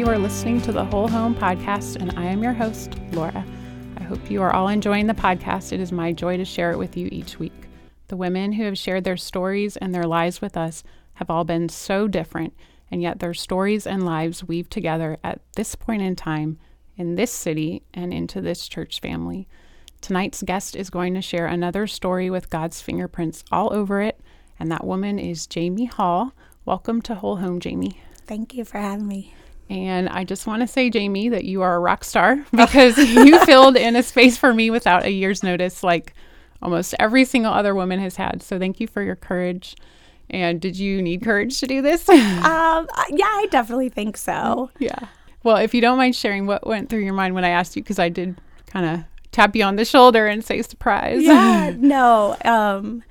You are listening to the Whole Home Podcast, and I am your host, Laura. I hope you are all enjoying the podcast. It is my joy to share it with you each week. The women who have shared their stories and their lives with us have all been so different, and yet their stories and lives weave together at this point in time in this city and into this church family. Tonight's guest is going to share another story with God's fingerprints all over it, and that woman is Jamie Hall. Welcome to Whole Home, Jamie. Thank you for having me. And I just want to say, Jamie, that you are a rock star because you filled in a space for me without a year's notice, like almost every single other woman has had. So thank you for your courage. And did you need courage to do this? um, yeah, I definitely think so. Yeah. Well, if you don't mind sharing what went through your mind when I asked you, because I did kind of tap you on the shoulder and say surprise. Yeah, no. Um,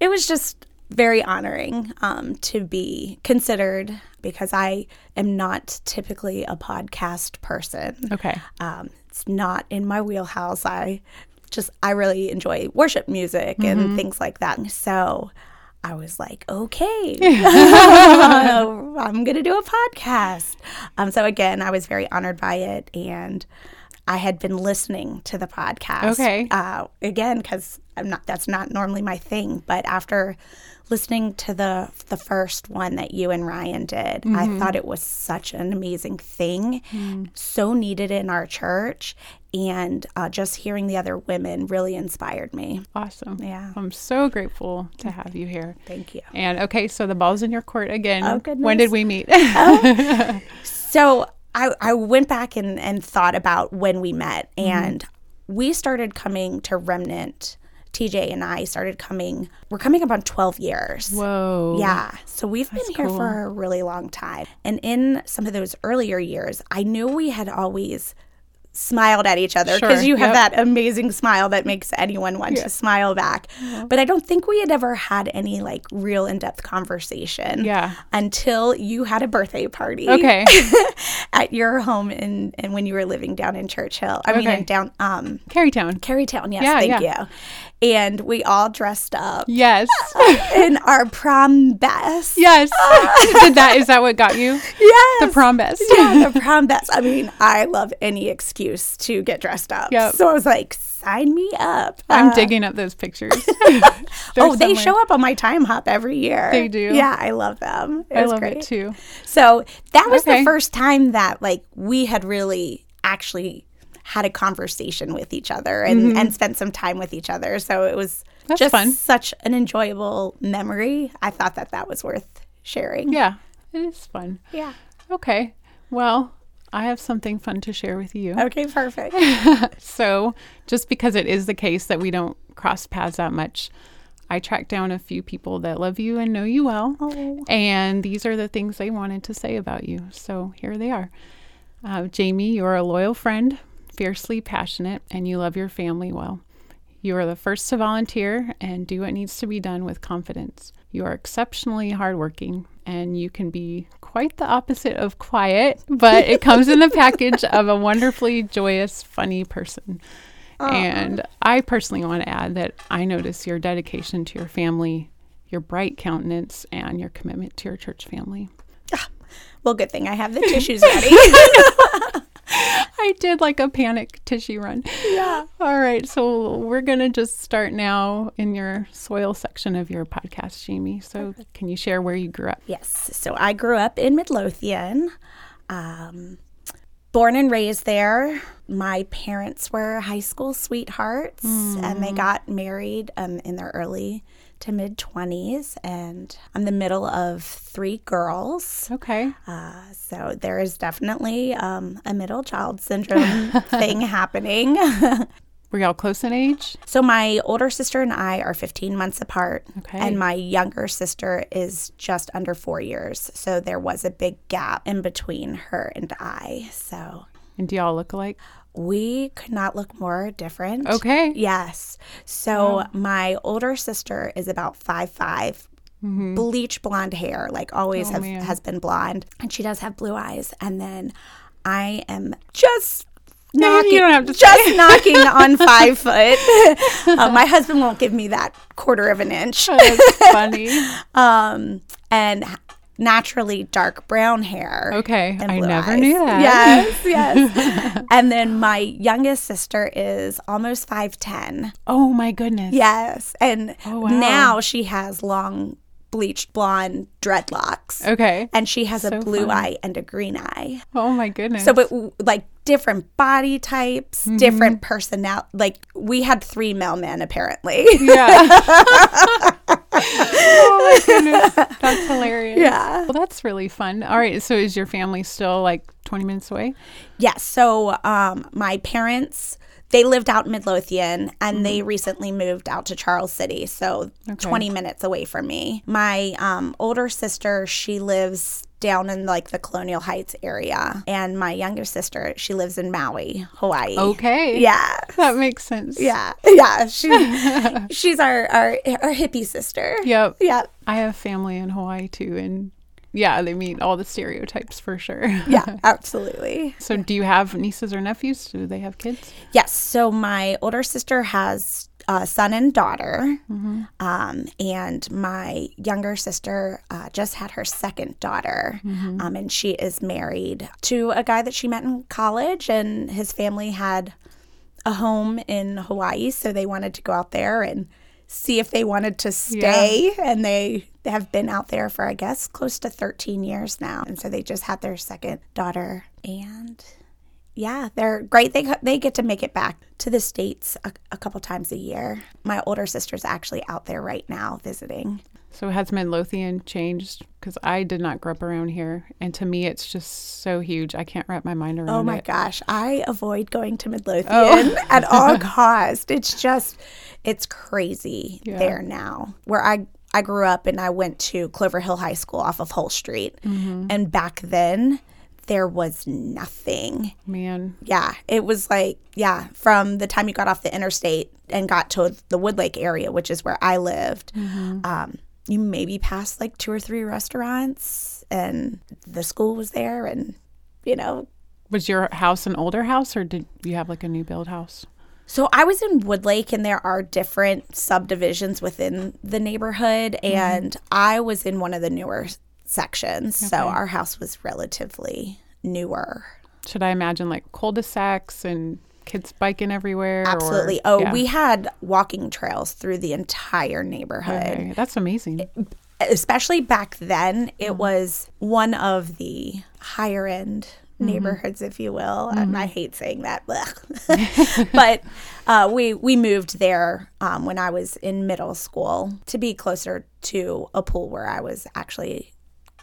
it was just very honoring um, to be considered because I am not typically a podcast person. Okay. Um, it's not in my wheelhouse. I just, I really enjoy worship music and mm-hmm. things like that. So I was like, okay, I'm going to do a podcast. Um, so again, I was very honored by it. And I had been listening to the podcast. Okay. Uh, again, because I'm not, that's not normally my thing. But after listening to the the first one that you and Ryan did, mm-hmm. I thought it was such an amazing thing, mm. so needed in our church, and uh, just hearing the other women really inspired me. Awesome. Yeah. I'm so grateful to have you here. Thank you. And okay, so the ball's in your court again. Oh, goodness. When did we meet? oh. So I, I went back and, and thought about when we met, mm-hmm. and mm-hmm. we started coming to Remnant TJ and I started coming, we're coming up on 12 years. Whoa. Yeah. So we've That's been here cool. for a really long time. And in some of those earlier years, I knew we had always smiled at each other because sure. you have yep. that amazing smile that makes anyone want yeah. to smile back. Yeah. But I don't think we had ever had any like real in depth conversation. Yeah. Until you had a birthday party. Okay. at your home and and when you were living down in Church Hill. I okay. mean down um Carytown. Carytown, yes, yeah, thank you and we all dressed up. Yes. in our prom best. Yes. Did that is that what got you? Yes. The prom best. yeah, the prom best. I mean, I love any excuse to get dressed up. Yep. So I was like, sign me up. I'm uh, digging up those pictures. oh, they show up on my Timehop every year. They do. Yeah, I love them. It I love great. it too. So that was okay. the first time that like we had really actually had a conversation with each other and, mm-hmm. and spent some time with each other. So it was That's just fun. such an enjoyable memory. I thought that that was worth sharing. Yeah, it is fun. Yeah. Okay. Well, I have something fun to share with you. Okay, perfect. so, just because it is the case that we don't cross paths that much, I tracked down a few people that love you and know you well. Oh. And these are the things they wanted to say about you. So, here they are. Uh, Jamie, you're a loyal friend, fiercely passionate and you love your family well. You are the first to volunteer and do what needs to be done with confidence. You are exceptionally hardworking and you can be quite the opposite of quiet, but it comes in the package of a wonderfully joyous, funny person. And I personally want to add that I notice your dedication to your family, your bright countenance, and your commitment to your church family. Ah, well, good thing I have the tissues ready. I did like a panic tissue run. Yeah. All right. So we're going to just start now in your soil section of your podcast, Jamie. So Perfect. can you share where you grew up? Yes. So I grew up in Midlothian. Um, born and raised there. My parents were high school sweethearts mm. and they got married um, in their early to mid 20s, and I'm the middle of three girls. Okay. Uh, so there is definitely um, a middle child syndrome thing happening. Were y'all close in age? So my older sister and I are 15 months apart. Okay. And my younger sister is just under four years. So there was a big gap in between her and I. So. And do y'all look alike? We could not look more different. Okay. Yes. So my older sister is about five five, mm-hmm. bleach blonde hair, like always oh, have, has been blonde, and she does have blue eyes. And then I am just knocking, you don't have to just knocking on five foot. Uh, my husband won't give me that quarter of an inch. Oh, that's funny. um, and naturally dark brown hair. Okay. and I never eyes. knew that. Yes, yes. and then my youngest sister is almost 5'10. Oh my goodness. Yes. And Oh, wow. now she has long bleached blonde dreadlocks. Okay. And she has a blue fun. eye and a green eye. Oh my goodness. So, but like different body types, Mm-hmm. different personality. Like we had three mailmen apparently. yeah. oh my goodness. That's hilarious. Yeah. Well, that's really fun. All right. So is your family still like 20 minutes away? Yes. So um, my parents, they lived out in Midlothian and Mm-hmm. they recently moved out to Charles City. So 20 minutes away from me. My um, older sister, she lives down in like the Colonial Heights area. And my younger sister, she lives in Maui, Hawaii. Okay. Yeah. That makes sense. Yeah. Yeah. She, she's our, our, our hippie sister. Yep. Yep. I have family in Hawaii too. And yeah, they meet all the stereotypes for sure. Yeah. Absolutely. so do you have nieces or nephews? Do they have kids? Yes. So my older sister has son and daughter, um, and my younger sister uh, just had her second daughter, um, and she is married to a guy that she met in college, and his family had a home in Hawaii, so they wanted to go out there and see if they wanted to stay, and they. They have been out there for, I guess, close to 13 years now. And so they just had their second daughter. And yeah, they're great. They they get to make it back to the states a, a couple times a year. My older sister's actually out there right now visiting. So has Midlothian changed? Because I did not grow up around here, and to me, it's just so huge. I can't wrap my mind around it. Oh my it. gosh, I avoid going to Midlothian Oh. at all cost. It's just it's crazy Yeah. there now. Where I I grew up and I went to Clover Hill High School off of Hull Street, Mm-hmm. and back then there was nothing. Man, Yeah, it was like, yeah, from the time you got off the interstate and got to the Woodlake area, which is where I lived, um, you maybe passed like two or three restaurants, and the school was there, and you know. was your house an older house, or did you have like a new build house? So I was in Woodlake, and there are different subdivisions within the neighborhood, and I was in one of the newer sections, so our house was relatively newer. Should I imagine like cul-de-sacs and kids biking everywhere? or- Absolutely. oh, Yeah. we had walking trails through the entire neighborhood. Okay, that's amazing. especially back then, it was one of the higher end neighborhoods, if you will. And I hate saying that, but uh, we we moved there um, when I was in middle school to be closer to a pool where I was actually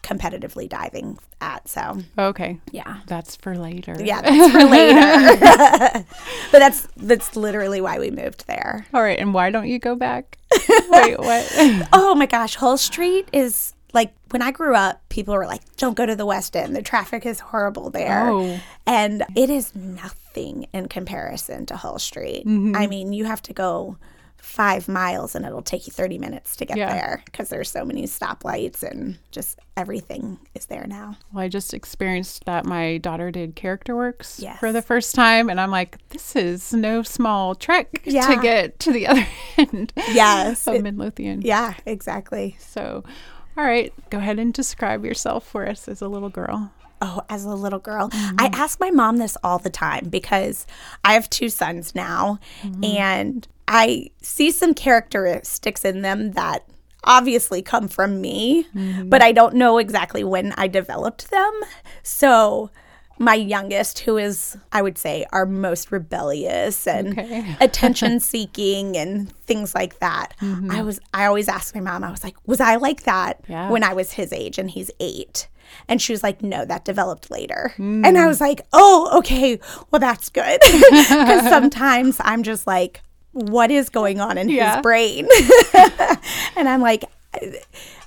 competitively diving at. So Okay, yeah. that's for later. Yeah, that's for later. but that's that's literally why we moved there. All right, and why don't you go back? Wait, what? Oh my gosh, Hull Street is like when I grew up, people were like, "Don't go to the West End. The traffic is horrible there." Oh. And it is nothing in comparison to Hull Street. Mm-hmm. I mean, you have to go 5 miles and it'll take you 30 minutes to get Yeah. there because there's so many stoplights and just everything is there now. Well, I just experienced that my daughter did character works Yes. for the first time, and I'm like, this is no small trek Yeah. to get to the other end Yes. of it- Midlothian. yeah, exactly. So, all right, go ahead and describe yourself for us as a little girl. Oh, as a little girl, I mm-hmm. ask my mom this all the time because I have two sons now mm-hmm. and I see some characteristics in them that obviously come from me, mm-hmm. but I don't know exactly when I developed them. So, my youngest, who is, I would say, our most rebellious and Okay. attention seeking and things like that. I was, I always ask my mom, I was like, was I like that Yeah. when I was his age and he's eight? And she was like, no, that developed later. Hmm. And I was like, oh, okay, well, that's good. Because sometimes I'm just like, what is going on in Yeah. his brain? and I'm like,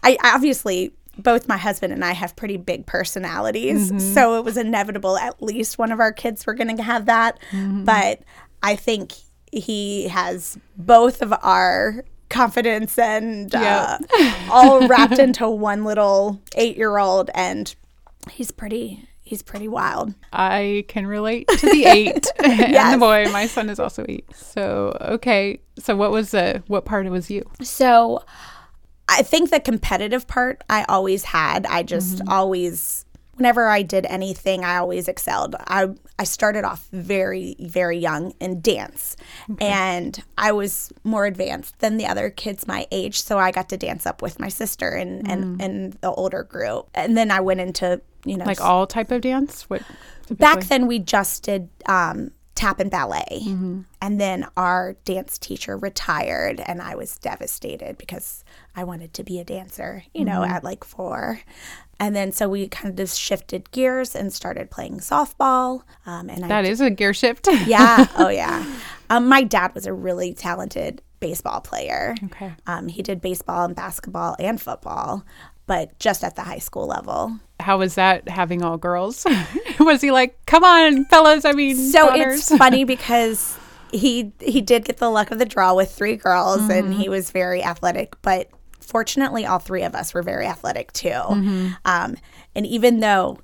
I obviously both my husband and I have pretty big personalities, mm-hmm. so it was inevitable. At least one of our kids were going to have that, mm-hmm. but I think he has both of our confidence and uh, all wrapped into one little eight-year-old, and he's pretty. He's pretty wild. I can relate to the eight and the boy. My son is also eight. So, okay. So, what was the what part was you? So I think the competitive part I always had. I just always whenever I did anything, I always excelled. I I started off very very young in dance, and I was more advanced than the other kids my age, so I got to dance up with my sister and and and the older group, and then I went into you know Like all type of dance? What back then we just did um, tap and ballet. And then our dance teacher retired and i was devastated because i wanted to be a dancer you know at like four. And then so we kind of just shifted gears and started playing softball um, and I That is a gear shift. yeah. Oh yeah. Um, my dad was a really talented baseball player. Okay. um, he did baseball and basketball and football but just at the high school level How was that having all girls? was he like, come on, fellas? I mean, So daughters. it's funny because he he did get the luck of the draw with three girls and Mm-hmm. he was very athletic, but fortunately all three of us were very athletic too. Mm-hmm. Um, and even though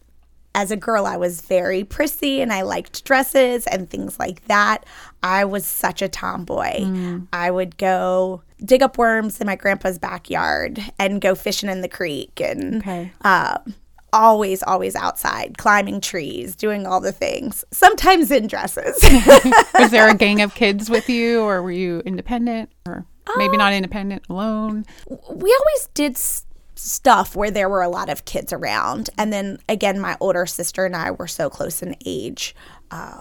as a girl I was very prissy and I liked dresses and things like that, I was such a tomboy. Mm. I would go dig up worms in my grandpa's backyard and go fishing in the creek and Okay. um, always, always outside, climbing trees, doing all the things, sometimes in dresses. was there a gang of kids with you, or were you independent, or maybe Uh, not independent, alone? we always did s- stuff where there were a lot of kids around. And then again, my older sister and I were so close in age. Uh,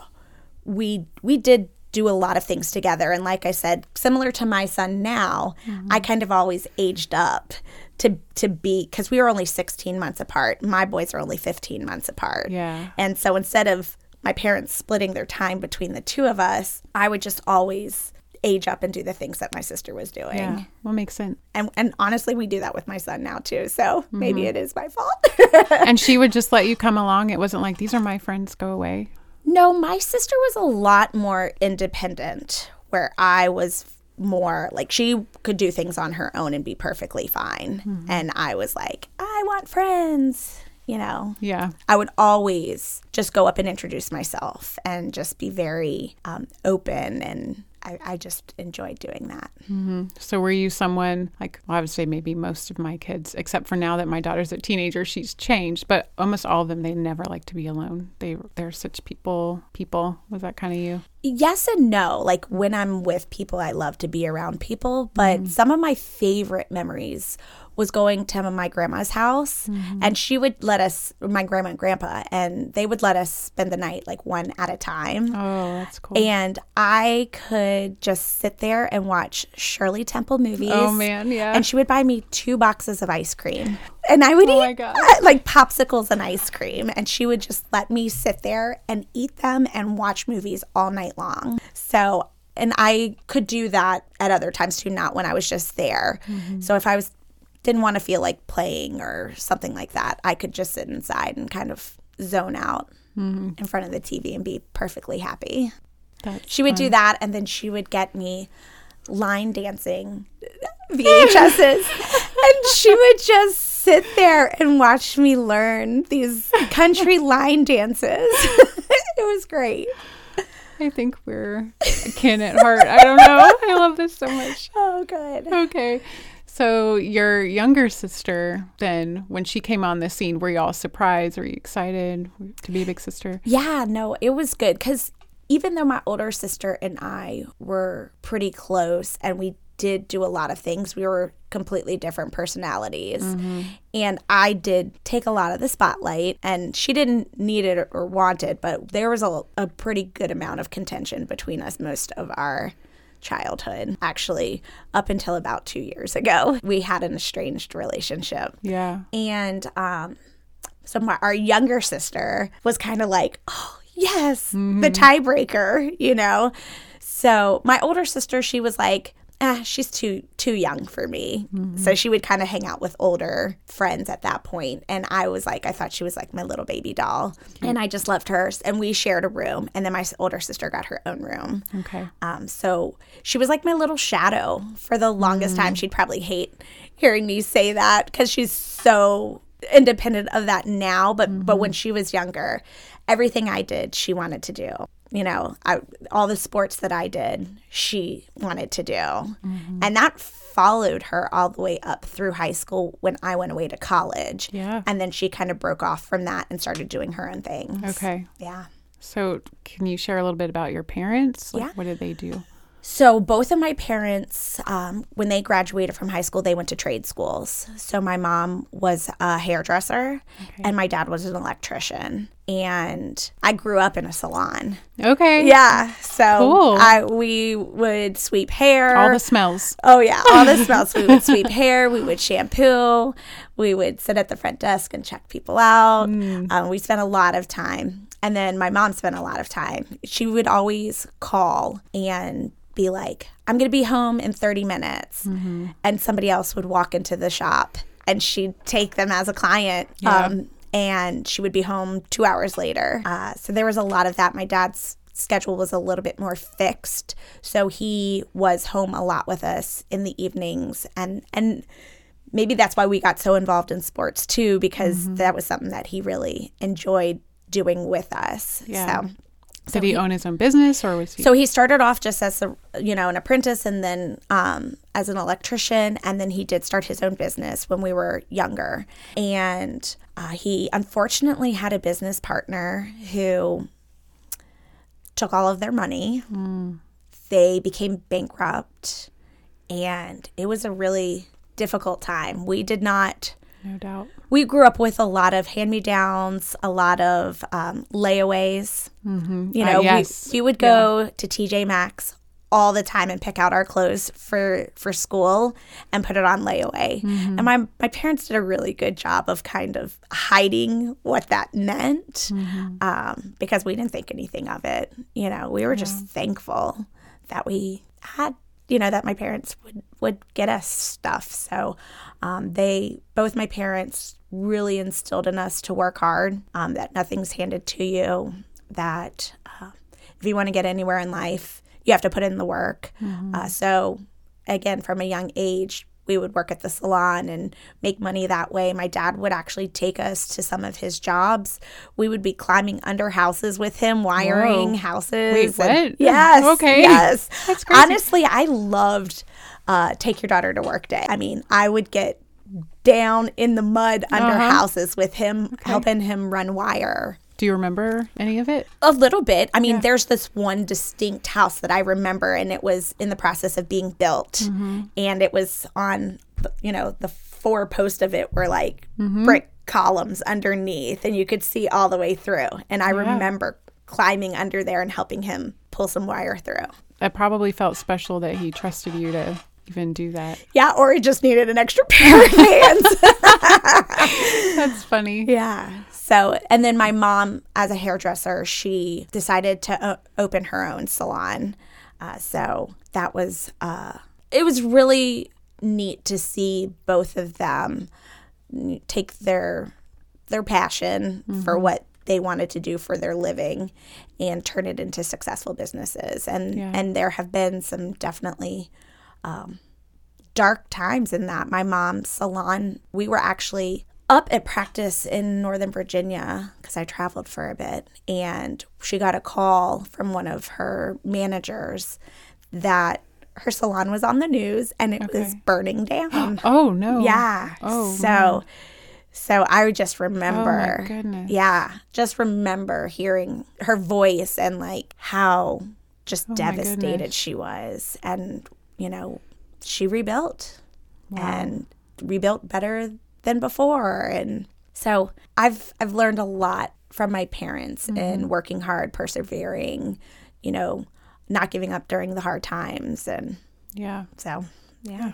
we we did do a lot of things together and like i said similar to my son now i kind of always aged up to to be because we were only 16 months apart my boys are only 15 months apart Yeah. and so instead of my parents splitting their time between the two of us i would just always age up and do the things that my sister was doing Yeah. Well, makes sense. and and honestly we do that with my son now too so maybe it is my fault and she would just let you come along. It wasn't like these are my friends. Go away. No, my sister was a lot more independent, where I was more like she could do things on her own and be perfectly fine. And I was like, I want friends, you know. Yeah. I would always just go up and introduce myself and just be very um, open. And I, I just enjoyed doing that. Mm-hmm. So were you someone like well, I would say maybe most of my kids, except for now that my daughter's a teenager, she's changed. But almost all of them, they never like to be alone. They they're such people. People was that kind of you? Yes and no. Like when I'm with people, I love to be around people. But mm. some of my favorite memories was going to my grandma's house, and she would let us, my grandma and grandpa, and they would let us spend the night like one at a time. Oh, that's cool. And I could just sit there and watch Shirley Temple movies. oh man, yeah. And she would buy me two boxes of ice cream. And I would Oh eat uh, like popsicles and ice cream. And she would just let me sit there and eat them and watch movies all night long. So, and I could do that at other times too, not when I was just there. Mm-hmm. So if I was, didn't want to feel like playing or something like that, I could just sit inside and kind of zone out Mm-hmm. in front of the TV and be perfectly happy. That's She would do that, and then she would get me line dancing VHSs, and she would just sit there and watch me learn these country line dances. it was great. I think we're kin at heart. I don't know. I love this so much. Oh, good. Okay. So your younger sister, then, when she came on the scene, were you all surprised? Were you excited to be a big sister? Yeah, no, it was good because even though my older sister and I were pretty close and we did do a lot of things, we were completely different personalities. Mm-hmm. And I did take a lot of the spotlight, and she didn't need it or want it, but there was a, a pretty good amount of contention between us most of our childhood. Actually, up until about two years ago, we had an estranged relationship. Yeah. And um, so my, our younger sister was kind of like, oh, yes, the tiebreaker, you know? So my older sister, she was like, ah, she's too too young for me. So she would kind of hang out with older friends at that point. And I was like, I thought she was like my little baby doll. And I just loved her. And we shared a room. And then my older sister got her own room. Okay. Um, so she was like my little shadow for the longest time. She'd probably hate hearing me say that because she's so independent of that now. But but when she was younger, everything I did, she wanted to do. You know, I, all the sports that I did, she wanted to do. Mm-hmm. And that followed her all the way up through high school when I went away to college. Yeah. And then she kind of broke off from that and started doing her own things. Okay. Yeah. So, can you share a little bit about your parents? Like, Yeah. What did they do? So both of my parents, um, when they graduated from high school, they went to trade schools. So my mom was a hairdresser, and my dad was an electrician. And I grew up in a salon. Okay. Yeah, so Cool. I we would sweep hair. All the smells. Oh yeah, all the smells. We would sweep hair. We would shampoo. We would sit at the front desk and check people out. Mm. Um, we spent a lot of time, and then my mom spent a lot of time. She would always call and be like, "I'm going to be home in 30 minutes," Mm-hmm. and somebody else would walk into the shop, and she'd take them as a client. Yeah. Um, and she would be home two hours later. Uh, so there was a lot of that. My dad's schedule was a little bit more fixed, so he was home a lot with us in the evenings, and and maybe that's why we got so involved in sports too, because that was something that he really enjoyed doing with us. Yeah. So. Did he, own his own business or was he? So he started off just as a you know an apprentice, and then um, as an electrician, and then he did start his own business when we were younger. And uh, he unfortunately had a business partner who took all of their money. They became bankrupt, and it was a really difficult time. We did not no doubt. we grew up with a lot of hand me downs, a lot of um, layaways. Mm-hmm. You Uh, know, yes. we, we would go to TJ Maxx all the time and pick out our clothes for for school and put it on layaway. And my my parents did a really good job of kind of hiding what that meant um, because we didn't think anything of it. You know, we were just thankful that we had you know that my parents would would get us stuff so um, they both my parents really instilled in us to work hard um, that nothing's handed to you that uh, if you want to get anywhere in life you have to put in the work. Uh, so again from a young age we would work at the salon and make money that way. My dad would actually take us to some of his jobs. We would be climbing under houses with him, wiring Whoa. houses. Wait, and- what? yes. Okay. Yes. That's crazy. Honestly, I loved uh, Take Your Daughter to Work Day. I mean, I would get down in the mud under Uh-huh. houses with him, helping him run wire. Do you remember any of it? A little bit. I mean, there's this one distinct house that I remember, and it was in the process of being built, Mm-hmm. and it was on, you know, the four posts of it were like Mm-hmm. brick columns underneath, and you could see all the way through. And I remember climbing under there and helping him pull some wire through. It probably felt special that he trusted you to even do that. Yeah, or he just needed an extra pair of hands. That's funny. Yeah. So, and then my mom, as a hairdresser, she decided to o- open her own salon. Uh, so that was, uh, it was really neat to see both of them take their their passion for what they wanted to do for their living and turn it into successful businesses. And Yeah. and there have been some definitely um, dark times in that. My mom's salon, we were actually up at practice in Northern Virginia because I traveled for a bit, and she got a call from one of her managers that her salon was on the news and it was burning down. Oh no. Yeah. Oh, so so I just remember Oh my goodness. Yeah. Just remember hearing her voice and like how just Oh, devastated she was. And, you know, she rebuilt and rebuilt better than before. And so I've I've learned a lot from my parents Mm-hmm. in working hard, persevering, you know, not giving up during the hard times and Yeah. so yeah.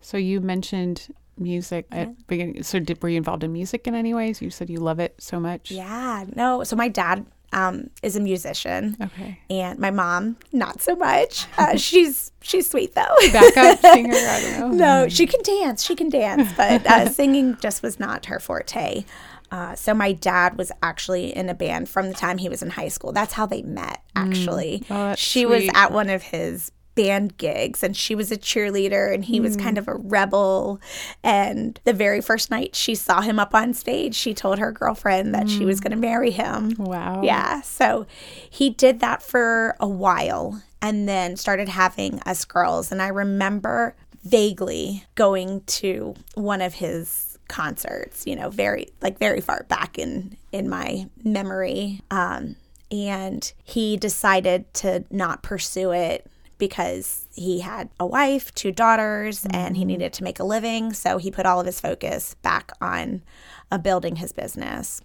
So you mentioned music at beginning. So did were you involved in music in any ways? You said you love it so much. Yeah, no. So my dad um, is a musician, Okay. and my mom not so much. Uh, she's she's sweet though. Backup singer. I don't know. no, she can dance. She can dance, but uh, singing just was not her forte. Uh, so my dad was actually in a band from the time he was in high school. That's how they met. Actually, Oh, that's she was at one of his band gigs and she was a cheerleader and he was kind of a rebel. And the very first night she saw him up on stage she told her girlfriend that she was going to marry him. Wow. yeah so he did that for a while and then started having us girls. And i remember vaguely going to one of his concerts you know very like very far back in in my memory. Um and he decided to not pursue it because he had a wife, two daughters, and he needed to make a living. So he put all of his focus back on uh, building his business.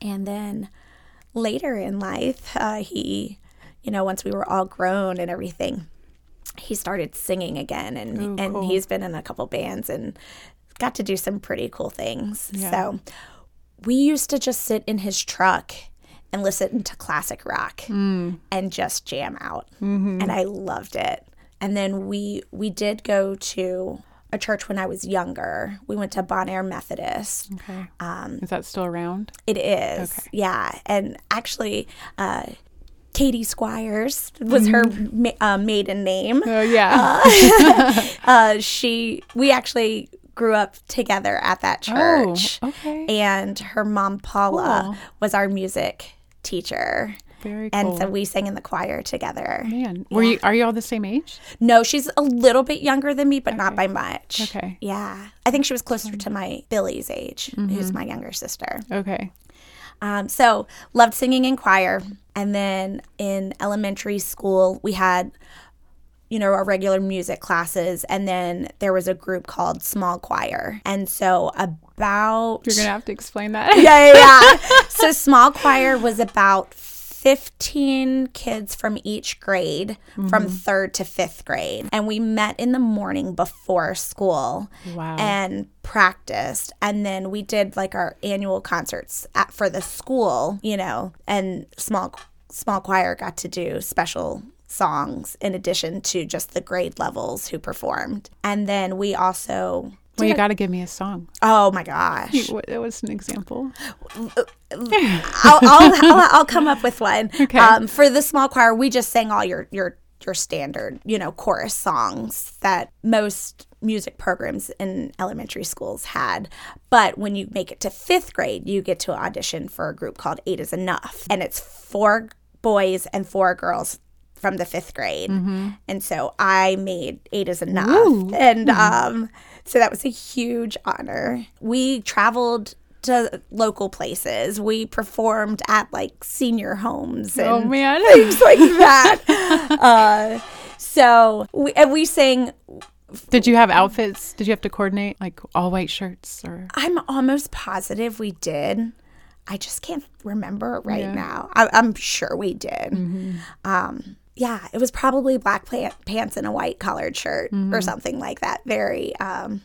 And then later in life, uh, he, you know, once we were all grown and everything, he started singing again, and and he's been in a couple bands and got to do some pretty cool things. So we used to just sit in his truck and listen to classic rock and just jam out, and I loved it. And then we we did go to a church when I was younger. We went to Bon Air Methodist. Okay. Um, Is that still around? It is, Okay. yeah. And actually, uh, Katie Squires was her ma- uh, maiden name. Oh yeah. Uh, she, we actually grew up together at that church, Oh, okay. and her mom Paula Cool. was our music teacher. Very cool. And so we sang in the choir together. Man, were you? Are you all the same age? No, she's a little bit younger than me, but not by much. Okay. Yeah. I think she was closer to my Billy's age, who's my younger sister. Okay. Um, so loved singing in choir. And then in elementary school, we had, you know, our regular music classes. And then there was a group called Small Choir. And so about. You're gonna have to explain that. yeah, yeah, yeah. so small choir was about 15 kids from each grade from mm-hmm. third to fifth grade. And we met in the morning before school Wow. and practiced. And then we did like our annual concerts at, for the school, you know, and small small choir got to do special songs in addition to just the grade levels who performed. And then we also Well, you got to give me a song. Oh my gosh. What was an example? I'll, I'll, I'll, I'll come up with one. Okay. Um, for the small choir, we just sang all your your your standard, you know, chorus songs that most music programs in elementary schools had. But when you make it to fifth grade, you get to audition for a group called Eight Is Enough, and it's four boys and four girls from the fifth grade. And so I made Eight Is Enough, and um, so that was a huge honor. We traveled to local places. We performed at like senior homes and Oh man. things like that. uh, so we, and we sang. Did you have outfits? Did you have to coordinate like all white shirts or? I'm almost positive we did. I just can't remember right Yeah. now. I, I'm sure we did. Um, yeah, it was probably black pants and a white collared shirt or something like that. Very um,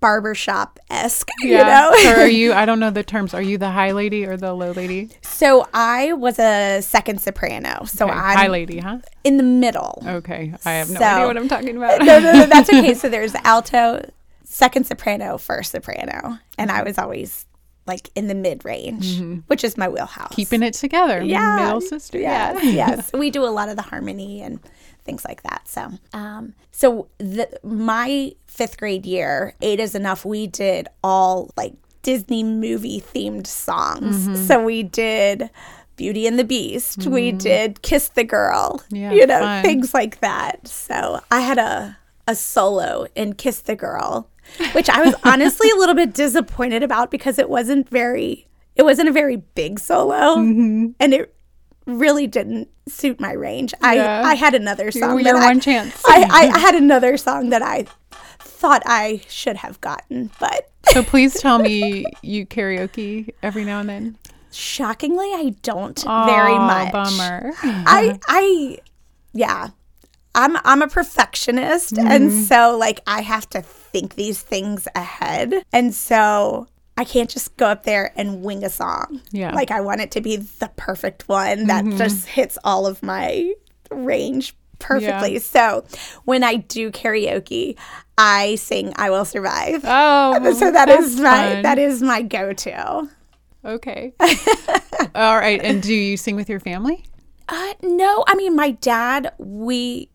barbershop esque, you know? or are you? I don't know the terms. Are you the high lady or the low lady? so I was a second soprano. So Okay, I'm high lady, huh? in the middle. Okay, I have no So- idea what I'm talking about. no, no, no, that's okay. So there's alto, second soprano, first soprano, and I was always like in the mid range, which is my wheelhouse. Mm-hmm. Keeping it together, yeah, middle sister. Yes, Yeah, yes. We do a lot of the harmony and things like that. So, um, so the my fifth grade year, eight is enough. We did all like Disney movie themed songs. Mm-hmm. So we did. Beauty and the Beast. We did Kiss the Girl. Yeah, you know, fun. things like that. So I had a a solo in Kiss the Girl, which I was honestly a little bit disappointed about because it wasn't very it wasn't a very big solo Mm-hmm. and it really didn't suit my range. Yeah. I I had another song Your that I- one chance. I, I had another song that I thought I should have gotten, but So please tell me you karaoke every now and then. shockingly I don't very much. Bummer. I I yeah. I'm I'm a perfectionist and Mm-hmm. so like I have to think these things ahead. And so I can't just go up there and wing a song. Yeah. Like I want it to be the perfect one that just hits all of my range perfectly. So when I do karaoke, I sing I Will Survive. Oh, so that is my fun. that is my go-to. okay. All right. And do you sing with your family? Uh, no, I mean, my dad, we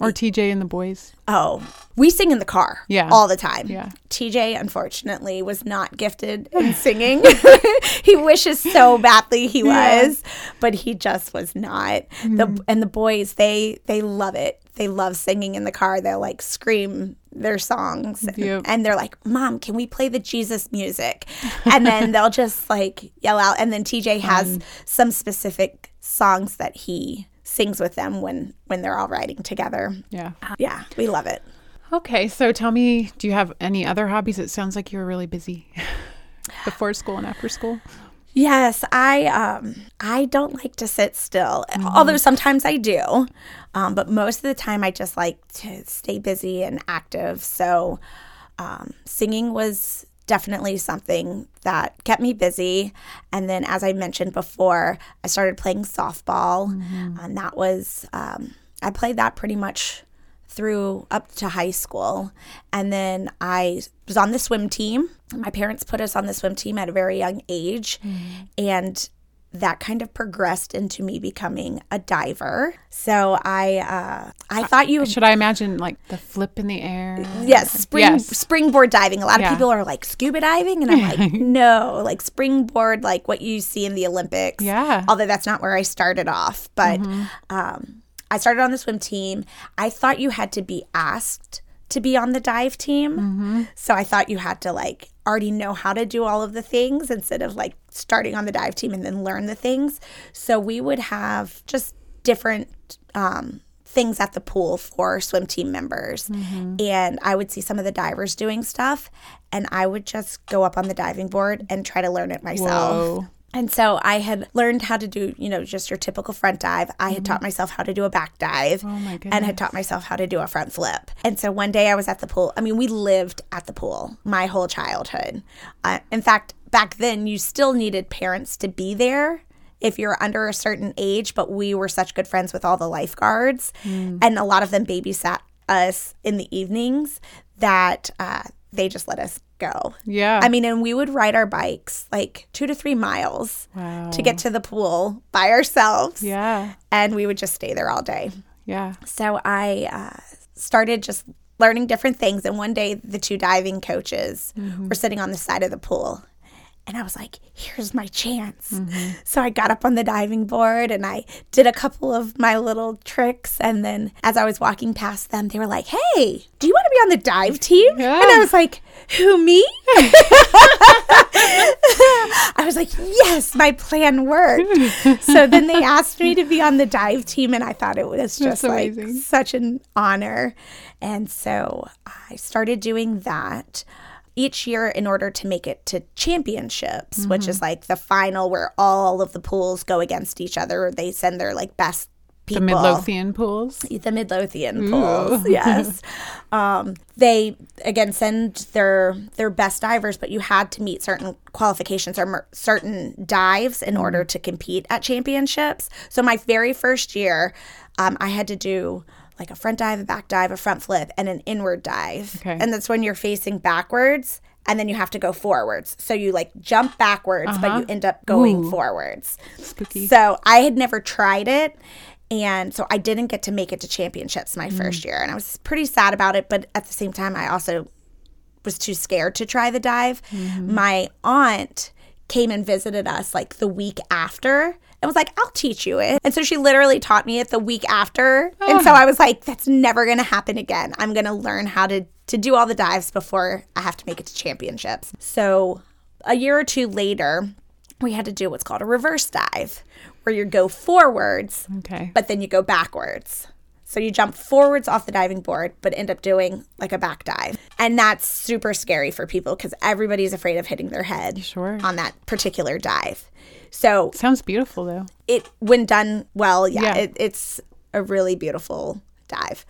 Or TJ and the boys. Oh, we sing in the car Yeah. all the time. Yeah. TJ, unfortunately, was not gifted in singing. he wishes so badly he Yeah. was, but he just was not. The hmm. and the boys, they they love it. They love singing in the car. They'll like scream their songs, Yep. and they're like, "Mom, can we play the Jesus music?" And then they'll just like yell out. And then TJ has some specific songs that he sings with them when when they're all riding together. Yeah. Yeah, we love it. Okay, so tell me, do you have any other hobbies? It sounds like you were really busy before school and after school. Yes, I um I don't like to sit still. Although sometimes I do. Um, but most of the time I just like to stay busy and active. So um, singing was definitely something that kept me busy. And then as I mentioned before, I started playing softball and that was um, I played that pretty much through up to high school. And then I was on the swim team. My parents put us on the swim team at a very young age. Mm-hmm. And that kind of progressed into me becoming a diver. So I uh, I thought you Should I imagine like the flip in the air? Yes, spring Yes. springboard diving. A lot Yeah. of people are like scuba diving, and I'm like, no, like springboard, like what you see in the Olympics. Yeah. Although that's not where I started off, but um, I started on the swim team. I thought you had to be asked to be on the dive team, so I thought you had to like already know how to do all of the things instead of like starting on the dive team and then learn the things. So we would have just different. Um, things at the pool for swim team members. And I would see some of the divers doing stuff, and I would just go up on the diving board and try to learn it myself. Whoa. And so I had learned how to do, you know, just your typical front dive. I had taught myself how to do a back dive Oh my and had taught myself how to do a front flip. And so one day I was at the pool. I mean, we lived at the pool my whole childhood. Uh, in fact, back then you still needed parents to be there if you're under a certain age, but we were such good friends with all the lifeguards, and a lot of them babysat us in the evenings that uh, they just let us go. Yeah. I mean, and we would ride our bikes like two to three miles wow. to get to the pool by ourselves. Yeah. And we would just stay there all day. Yeah. So I uh, started just learning different things. And one day, the two diving coaches were sitting on the side of the pool. And I was like, here's my chance. Mm-hmm. So I got up on the diving board and I did a couple of my little tricks. And then as I was walking past them, they were like, hey, do you want to be on the dive team? And I was like, who, me? I was like, yes, my plan worked. so then they asked me to be on the dive team, and I thought it was just like such an honor. And so I started doing that each year in order to make it to championships, which Mm-hmm. is like the final where all of the pools go against each other. They send their like best People. The Midlothian pools. the Midlothian pools. Yes, um, they again send their their best divers, but you had to meet certain qualifications or mer- certain dives in order to compete at championships. So my very first year, um, I had to do like a front dive, a back dive, a front flip, and an inward dive. Okay. And that's when you're facing backwards. And then you have to go forwards. So you like jump backwards, but you uh-huh. end up going forwards. Spooky. So I had never tried it. And so I didn't get to make it to championships my mm. first year. And I was pretty sad about it. But at the same time, I also was too scared to try the dive. Mm-hmm. My aunt came and visited us like the week after and was like, I'll teach you it. And so she literally taught me it the week after. And so ah. I was like, that's never going to happen again. I'm going to learn how to, to do all the dives before I have to make it to championships. So a year or two later, we had to do what's called a reverse dive, where you go forwards Okay. but then you go backwards. So you jump forwards off the diving board, but end up doing like a back dive. And that's super scary for people because everybody's afraid of hitting their head Sure. on that particular dive. So Sounds beautiful though. it, when done well, yeah, Yeah. It, it's a really beautiful dive.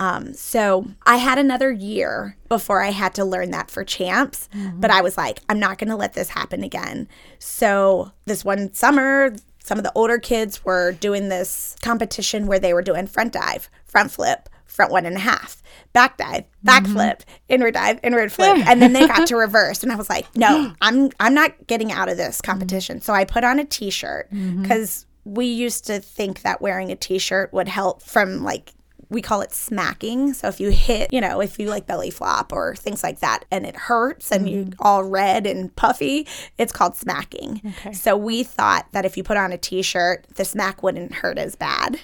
Um, so I had another year before I had to learn that for champs, but I was like, I'm not going to let this happen again. So this one summer, some of the older kids were doing this competition where they were doing front dive, front flip, front one and a half, back dive, back mm-hmm. flip, inward dive, inward flip, and then they got to reverse, and I was like, no, I'm I'm not getting out of this mm-hmm. competition. So I put on a T-shirt mm-hmm. because we used to think that wearing a T-shirt would help from like we call it smacking. So if you hit, you know, if you like belly flop or things like that and it hurts and you all red and puffy, it's called smacking. Okay. So we thought that if you put on a t-shirt, the smack wouldn't hurt as bad.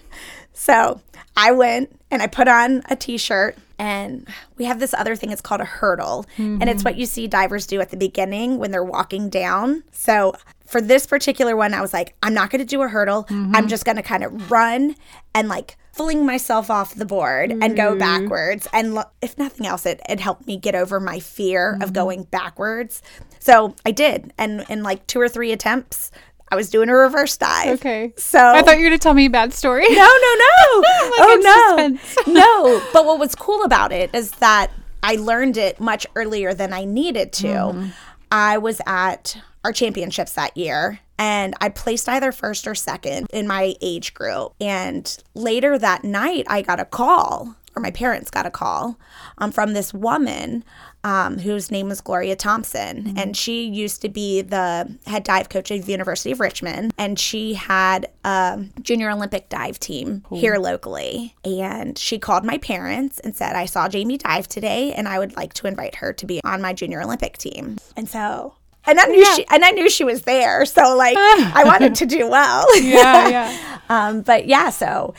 So I went and I put on a t-shirt and we have this other thing it's called a hurdle and it's what you see divers do at the beginning when they're walking down. So for this particular one I was like I'm not going to do a hurdle. I'm just going to kind of run and like fling myself off the board and go mm-hmm. backwards and lo- if nothing else it, it helped me get over my fear of mm-hmm. going backwards. So I did and in like two or three attempts I was doing a reverse dive. Okay. So I thought you were going to tell me a bad story. no, no, no. in oh no, no. But what was cool about it is that I learned it much earlier than I needed to. Mm-hmm. I was at our championships that year. And I placed either first or second in my age group. And later that night, I got a call, or my parents got a call um, from this woman um, whose name was Gloria Thompson. And she used to be the head dive coach of the University of Richmond. And she had a junior Olympic dive team here locally. And she called my parents and said, I saw Jamie dive today and I would like to invite her to be on my junior Olympic team. And so. And I knew she and I knew she was there, so like I wanted to do well. Yeah, yeah. Um, but yeah, so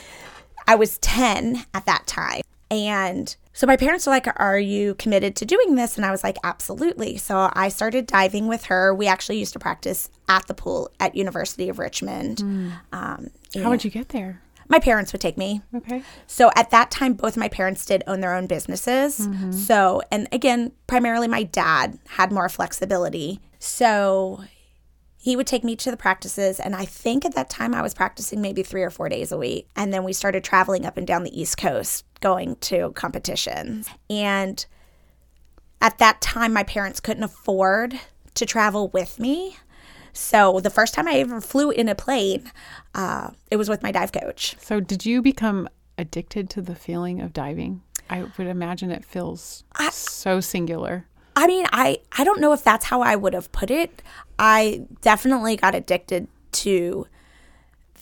I was 10 at that time. And so my parents were like, Are you committed to doing this? And I was like, Absolutely. So I started diving with her. We actually used to practice at the pool at University of Richmond. Um, How would you get there? my parents would take me. Okay. So at that time, both my parents did own their own businesses. So, and again, primarily my dad had more flexibility. So he would take me to the practices. And I think at that time I was practicing maybe three or four days a week. And then we started traveling up and down the East Coast going to competitions. And at that time, my parents couldn't afford to travel with me. So the first time I ever flew in a plane, uh, it was with my dive coach. So, did you become addicted to the feeling of diving? I would imagine it feels so singular. I mean, I I don't know if that's how I would have put it. I definitely got addicted to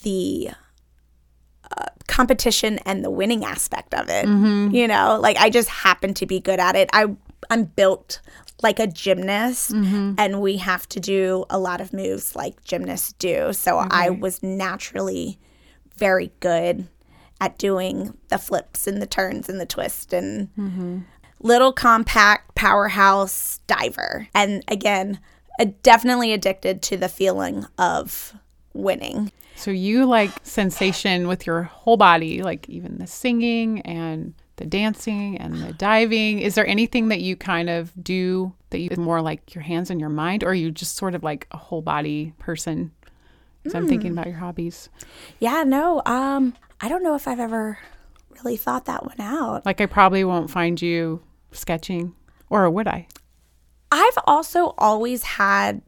the uh, competition and the winning aspect of it. Mm-hmm. You know, like I just happen to be good at it. I I'm built like a gymnast mm-hmm. and we have to do a lot of moves like gymnasts do. So I mm-hmm. was naturally very good at doing the flips and the turns and the twist and little compact powerhouse diver. And again, definitely addicted to the feeling of winning. So, you like sensation with your whole body, like even the singing and the dancing and the diving. Is there anything that you kind of do that you more like your hands and your mind, or are you just sort of like a whole body person? So, I'm thinking about your hobbies. Yeah, no, um, I don't know if I've ever really thought that one out. Like, I probably won't find you sketching, or would I? I've also always had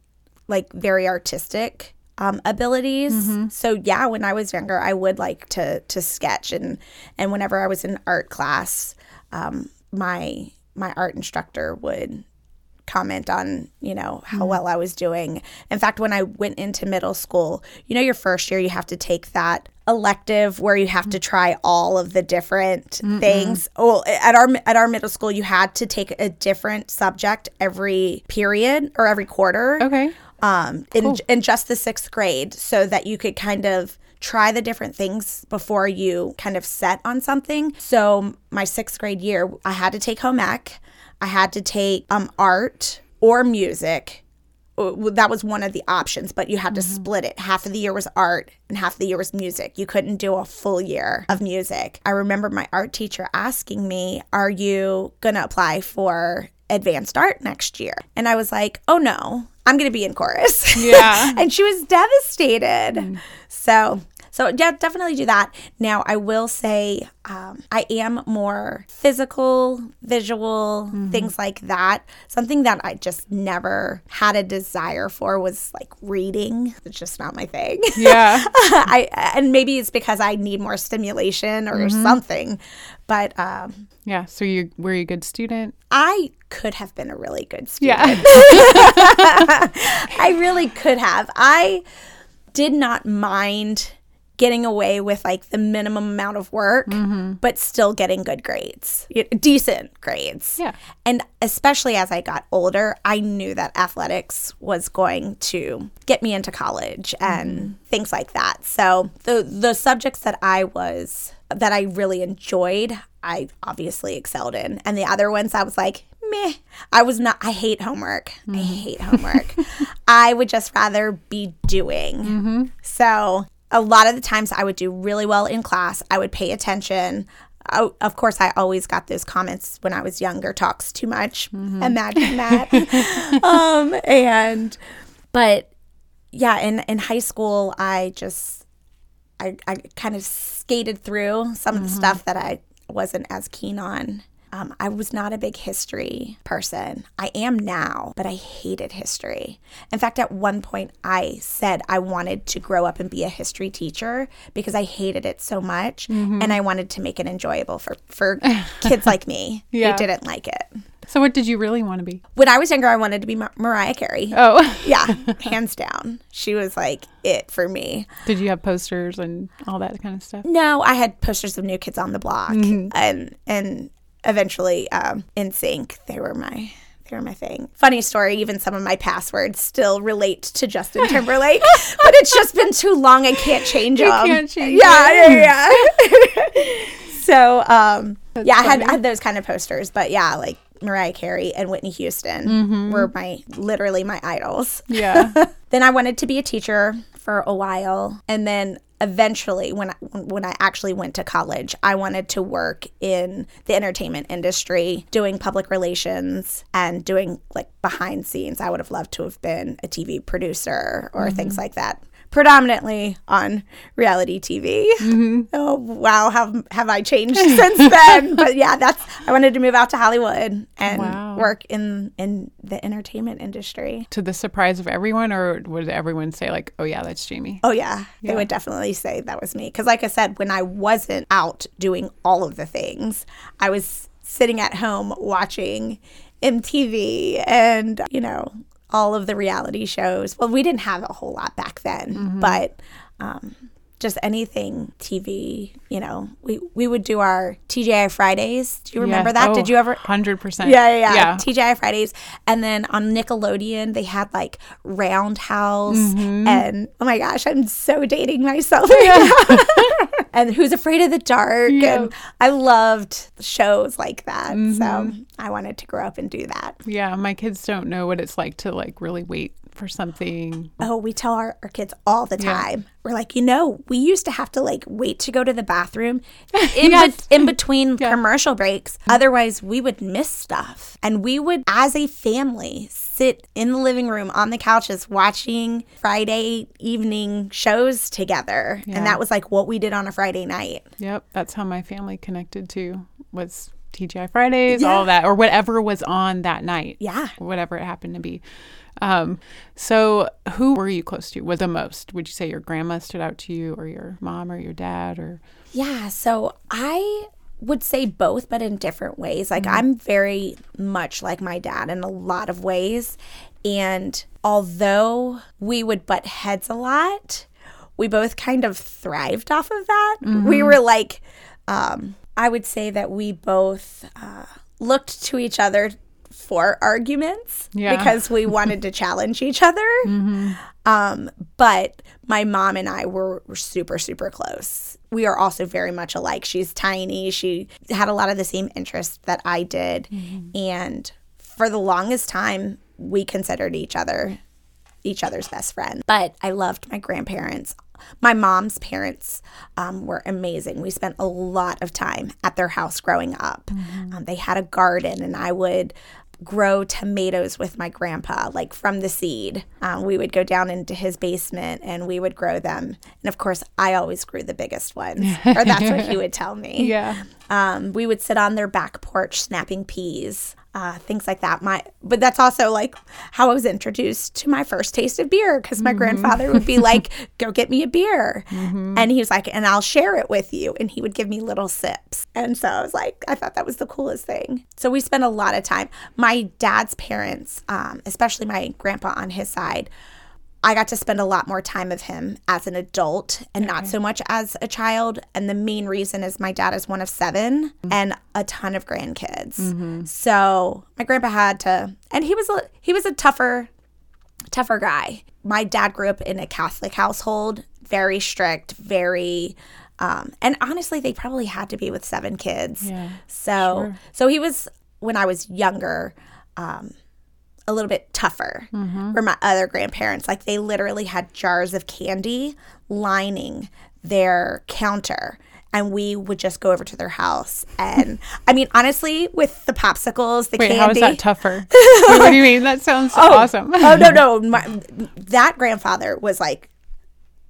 like very artistic um, abilities. So yeah, when I was younger, I would like to to sketch, and and whenever I was in art class, um, my my art instructor would comment on you know how well I was doing. In fact, when I went into middle school, you know, your first year you have to take that elective where you have to try all of the different things. Well, at our at our middle school, you had to take a different subject every period or every quarter Okay. um, in, in just the sixth grade so that you could kind of try the different things before you kind of set on something. So my sixth grade year, I had to take home ec, I had to take um, art or music. That was one of the options, but you had to mm-hmm. split it. Half of the year was art and half of the year was music. You couldn't do a full year of music. I remember my art teacher asking me, Are you going to apply for advanced art next year? And I was like, Oh no, I'm going to be in chorus. Yeah. and she was devastated. Mm. So, so yeah, definitely do that. Now, I will say um, I am more physical, visual, things like that. Something that I just never had a desire for was like reading. It's just not my thing. Yeah. I and maybe it's because I need more stimulation or something. But um, yeah. So, you were you a good student? I could have been a really good student. Yeah. I really could have. I did not mind getting away with like the minimum amount of work, mm-hmm. but still getting good grades, decent grades. Yeah. And especially as I got older, I knew that athletics was going to get me into college mm-hmm. and things like that. So the the subjects that I was that I really enjoyed, I obviously excelled in. And the other ones I was like, meh. I was not I hate homework. I mm-hmm. hate homework. I would just rather be doing. So a lot of the times I would do really well in class. I would pay attention. Oh, of course, I always got those comments when I was younger. Talks too much. Imagine that. um, and but yeah, in in high school, I just I I kind of skated through some of the stuff that I wasn't as keen on. Um, I was not a big history person. I am now, but I hated history. In fact, at one point, I said I wanted to grow up and be a history teacher because I hated it so much, and I wanted to make it enjoyable for for kids like me Yeah. who didn't like it. So, what did you really want to be? When I was younger, I wanted to be Mar- Mariah Carey. Oh, Yeah, hands down. She was like it for me. did you have posters and all that kind of stuff? No, I had posters of New Kids on the Block, and and eventually um, NSYNC. They were my they were my thing. Funny story. Even some of my passwords still relate to Justin Timberlake, but it's just been too long. I can't change You them. can't change yeah, yeah, yeah. so um, yeah, I had. I had those kind of posters, but yeah, like. Mariah Carey and Whitney Houston were my literally my idols. Yeah. Then I wanted to be a teacher for a while, and then eventually, when I, when I actually went to college, I wanted to work in the entertainment industry, doing public relations and doing like behind scenes. I would have loved to have been a TV producer or things mm-hmm. like that. Predominantly on reality TV. Mm-hmm. Oh wow, have have I changed since then? but yeah, that's I wanted to move out to Hollywood and Wow. work in in the entertainment industry. to the surprise of everyone, or would everyone say, like, oh, yeah, that's Jamie? Oh yeah, they would definitely say that was me. Because like I said, when I wasn't out doing all of the things, I was sitting at home watching MTV and you know all of the reality shows. Well, we didn't have a whole lot back then, but. Um, just anything TV, you know, we, we would do our TGI Fridays. Do you remember that? Did you ever? 100%. Yeah, yeah, yeah. Yeah. TGI Fridays. And then on Nickelodeon, they had like Roundhouse. Mm-hmm. And oh my gosh, I'm so dating myself. and Who's Afraid of the Dark. Yeah. And I loved shows like that. Mm-hmm. So I wanted to grow up and do that. Yeah, my kids don't know what it's like to like really wait for something. Oh, we tell our, our kids all the Yeah. time. We're like, you know, we used to have to like wait to go to the bathroom in, Yes. bet- in between commercial breaks. Otherwise, we would miss stuff. And we would, as a family, sit in the living room on the couches watching Friday evening shows together. Yeah. And that was like what we did on a Friday night. Yep, that's how my family connected to was TGI Fridays, Yeah. all that, or whatever was on that night. Yeah. whatever it happened to be. Um, so who were you close to? Was the most? Would you say your grandma stood out to you, or your mom, or your dad, or Yeah, so I would say both, but in different ways. Like I'm very much like my dad in a lot of ways. And although we would butt heads a lot, we both kind of thrived off of that. We were like, um, I would say that we both uh, looked to each other for arguments Yeah. because we wanted to challenge each other. Um, but my mom and I were, were super, super close. We are also very much alike. She's tiny. She had a lot of the same interests that I did. And for the longest time, we considered each other each other's best friend. But I loved my grandparents. My mom's parents um, were amazing. We spent a lot of time at their house growing up. Um, they had a garden, and I would grow tomatoes with my grandpa, like from the seed. Um, we would go down into his basement and we would grow them. And of course, I always grew the biggest ones, or that's what he would tell me. yeah, Um, we would sit on their back porch snapping peas, uh, things like that. My, but that's also like how I was introduced to my first taste of beer because my grandfather would be like, "Go get me a beer," and he was like, "And I'll share it with you," and he would give me little sips. And so I was like, I thought that was the coolest thing. So we spent a lot of time. My dad's parents, um, especially my grandpa on his side, I got to spend a lot more time of him as an adult and not so much as a child. And the main reason is my dad is one of 7 and a ton of grandkids. So my grandpa had to, and he was a he was a tougher tougher guy. My dad grew up in a Catholic household, very strict, very um, and honestly, they probably had to be with seven kids. Yeah, So, so he was when I was younger, um, a little bit tougher. for my other grandparents, like they literally had jars of candy lining their counter. And we would just go over to their house. And I mean, honestly, with the popsicles, the Wait, candy. how is that tougher? what do you mean? That sounds awesome. oh no, no, my, that grandfather was like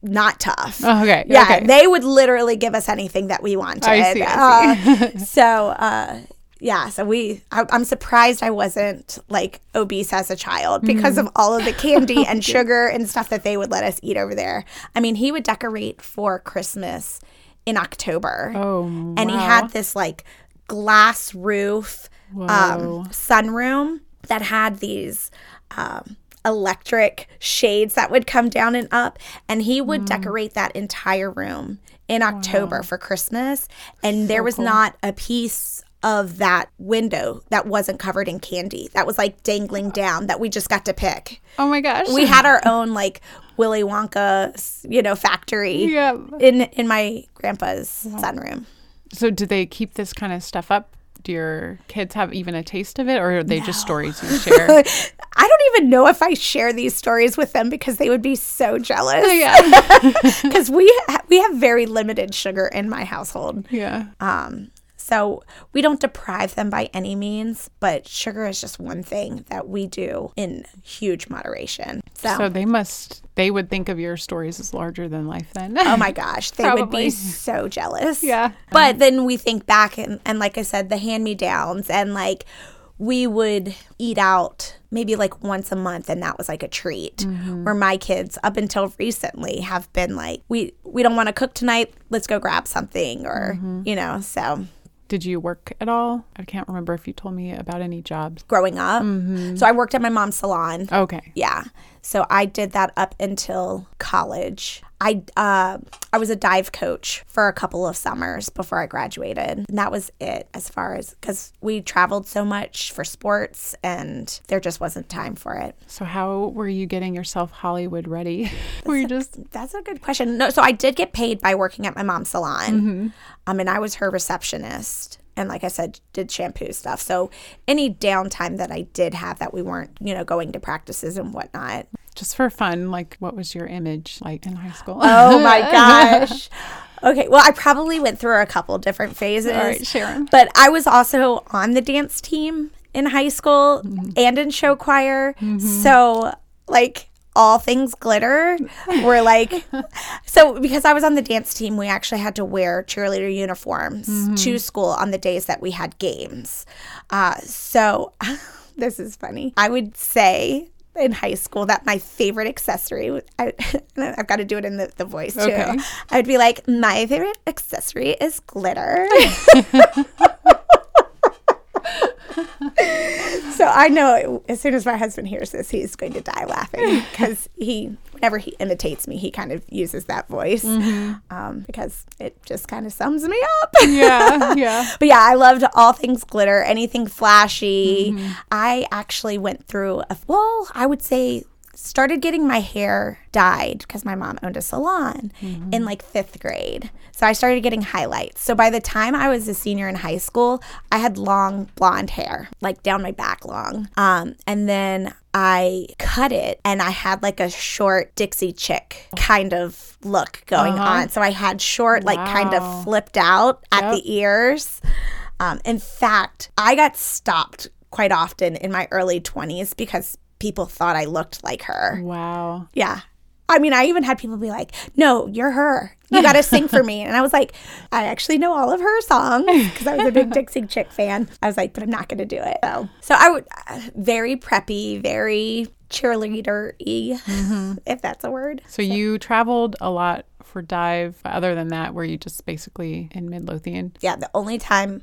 not tough. Oh, okay. Yeah, okay. they would literally give us anything that we wanted. I see, I Uh, so, uh, yeah, so we, I, I'm surprised I wasn't like obese as a child because Mm-hmm. of all of the candy and sugar and stuff that they would let us eat over there. I mean, he would decorate for Christmas in October. oh, and he had this like glass roof Whoa. um, sunroom that had these um, electric shades that would come down and up and he Mm. would decorate that entire room in october for christmas and there was cool. not a piece of that window that wasn't covered in candy that was like dangling down that we just got to pick Oh my gosh. we had our own like willy wonka you know factory Yeah. in in my grandpa's sunroom So do they keep this kind of stuff up? Do your kids have even a taste of it, or are they just stories you share? I don't even know if I share these stories with them because they would be so jealous. yeah. Because we ha- we have very limited sugar in my household, Yeah. um, so we don't deprive them by any means. But sugar is just one thing that we do in huge moderation. So, So they must. They would think of your stories as larger than life. Then. oh my gosh, they would be so jealous. Yeah. But then we think back and, and like I said, the hand me downs and like we would eat out maybe like once a month and that was like a treat. Mm-hmm. Where my kids up until recently have been like, we we don't want to cook tonight, let's go grab something or Mm-hmm. you know, so Did you work at all? I can't remember if you told me about any jobs. growing up. Mm-hmm. So I worked at my mom's salon. Okay. Yeah. So I did that up until college. I uh, I was a dive coach for a couple of summers before I graduated. And that was it as far as because we traveled so much for sports and there just wasn't time for it. So how were you getting yourself Hollywood ready? were you just That's a good question. No, so I did get paid by working at my mom's salon. Um, and I was her receptionist. And like I said, did shampoo stuff. So any downtime that I did have that we weren't, you know, going to practices and whatnot, just for fun? Like, what was your image like in high school? Oh my gosh. Okay, well, I probably went through a couple different phases. All right, share 'em. But I was also on the dance team in high school Mm-hmm. and in show choir. So, like, all things glitter were like so because I was on the dance team we actually had to wear cheerleader uniforms Mm-hmm. to school on the days that we had games. Uh, so this is funny. I would say in high school that my favorite accessory I, I've got to do it in the, the voice too. Okay. I'd be like my favorite accessory is glitter. so I know as soon as my husband hears this, he's going to die laughing because he, whenever he imitates me, he kind of uses that voice um, because it just kind of sums me up. yeah, yeah. But yeah, I loved all things glitter, anything flashy. I actually went through a well, I would say started getting my hair dyed because my mom owned a salon in like fifth grade. So I started getting highlights. So by the time I was a senior in high school, I had long blonde hair, like down my back long. Um, and then I cut it and I had like a short Dixie chick kind of look going Uh-huh. on. So I had short, like kind of flipped out at Yep. the ears. Um, in fact, I got stopped quite often in my early 20s because people thought I looked like her. Wow. Yeah. I mean, I even had people be like, no, you're her. You got to sing for me. And I was like, I actually know all of her songs because I was a big Dixie Chick fan. I was like, but I'm not going to do it. So, so I would, uh, very preppy, very cheerleader y, if that's a word. So you traveled a lot for dive. Other than that, were you just basically in Midlothian? yeah, the only time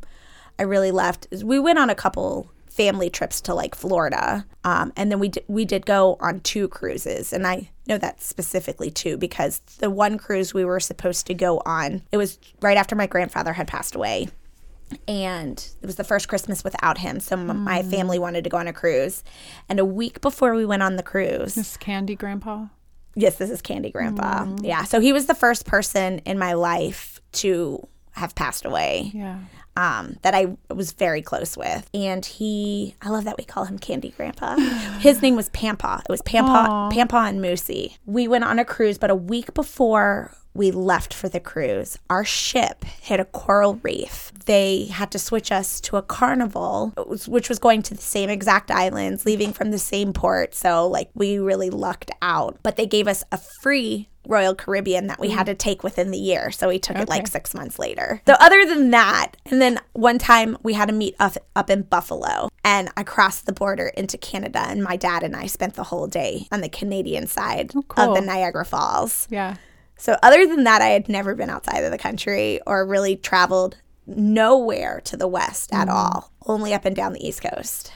I really left is we went on a couple family trips to like Florida, um, and then we d- we did go on two cruises, and I know that specifically too because the one cruise we were supposed to go on, it was right after my grandfather had passed away. And it was the first Christmas without him. So m my family wanted to go on a cruise. And a week before we went on the cruise, This Candy Grandpa. yes, this is Candy Grandpa. Yeah. So he was the first person in my life to have passed away Yeah. Um, that I was very close with. And he, I love that we call him Candy Grandpa. His name was Pampa. It was Pampa. Pampa and Moosey. We went on a cruise, but a week before we left for the cruise, our ship hit a coral reef. They had to switch us to a carnival, which was going to the same exact islands, leaving from the same port. So, like, we really lucked out. But they gave us a free Royal Caribbean that we had to take within the year. So we took it like six months later. So other than that, and then one time we had to meet up, up in Buffalo and I crossed the border into Canada and my dad and I spent the whole day on the Canadian side oh, of cool. the Niagara Falls. Yeah. So other than that, I had never been outside of the country or really traveled nowhere to the west at all, only up and down the East Coast.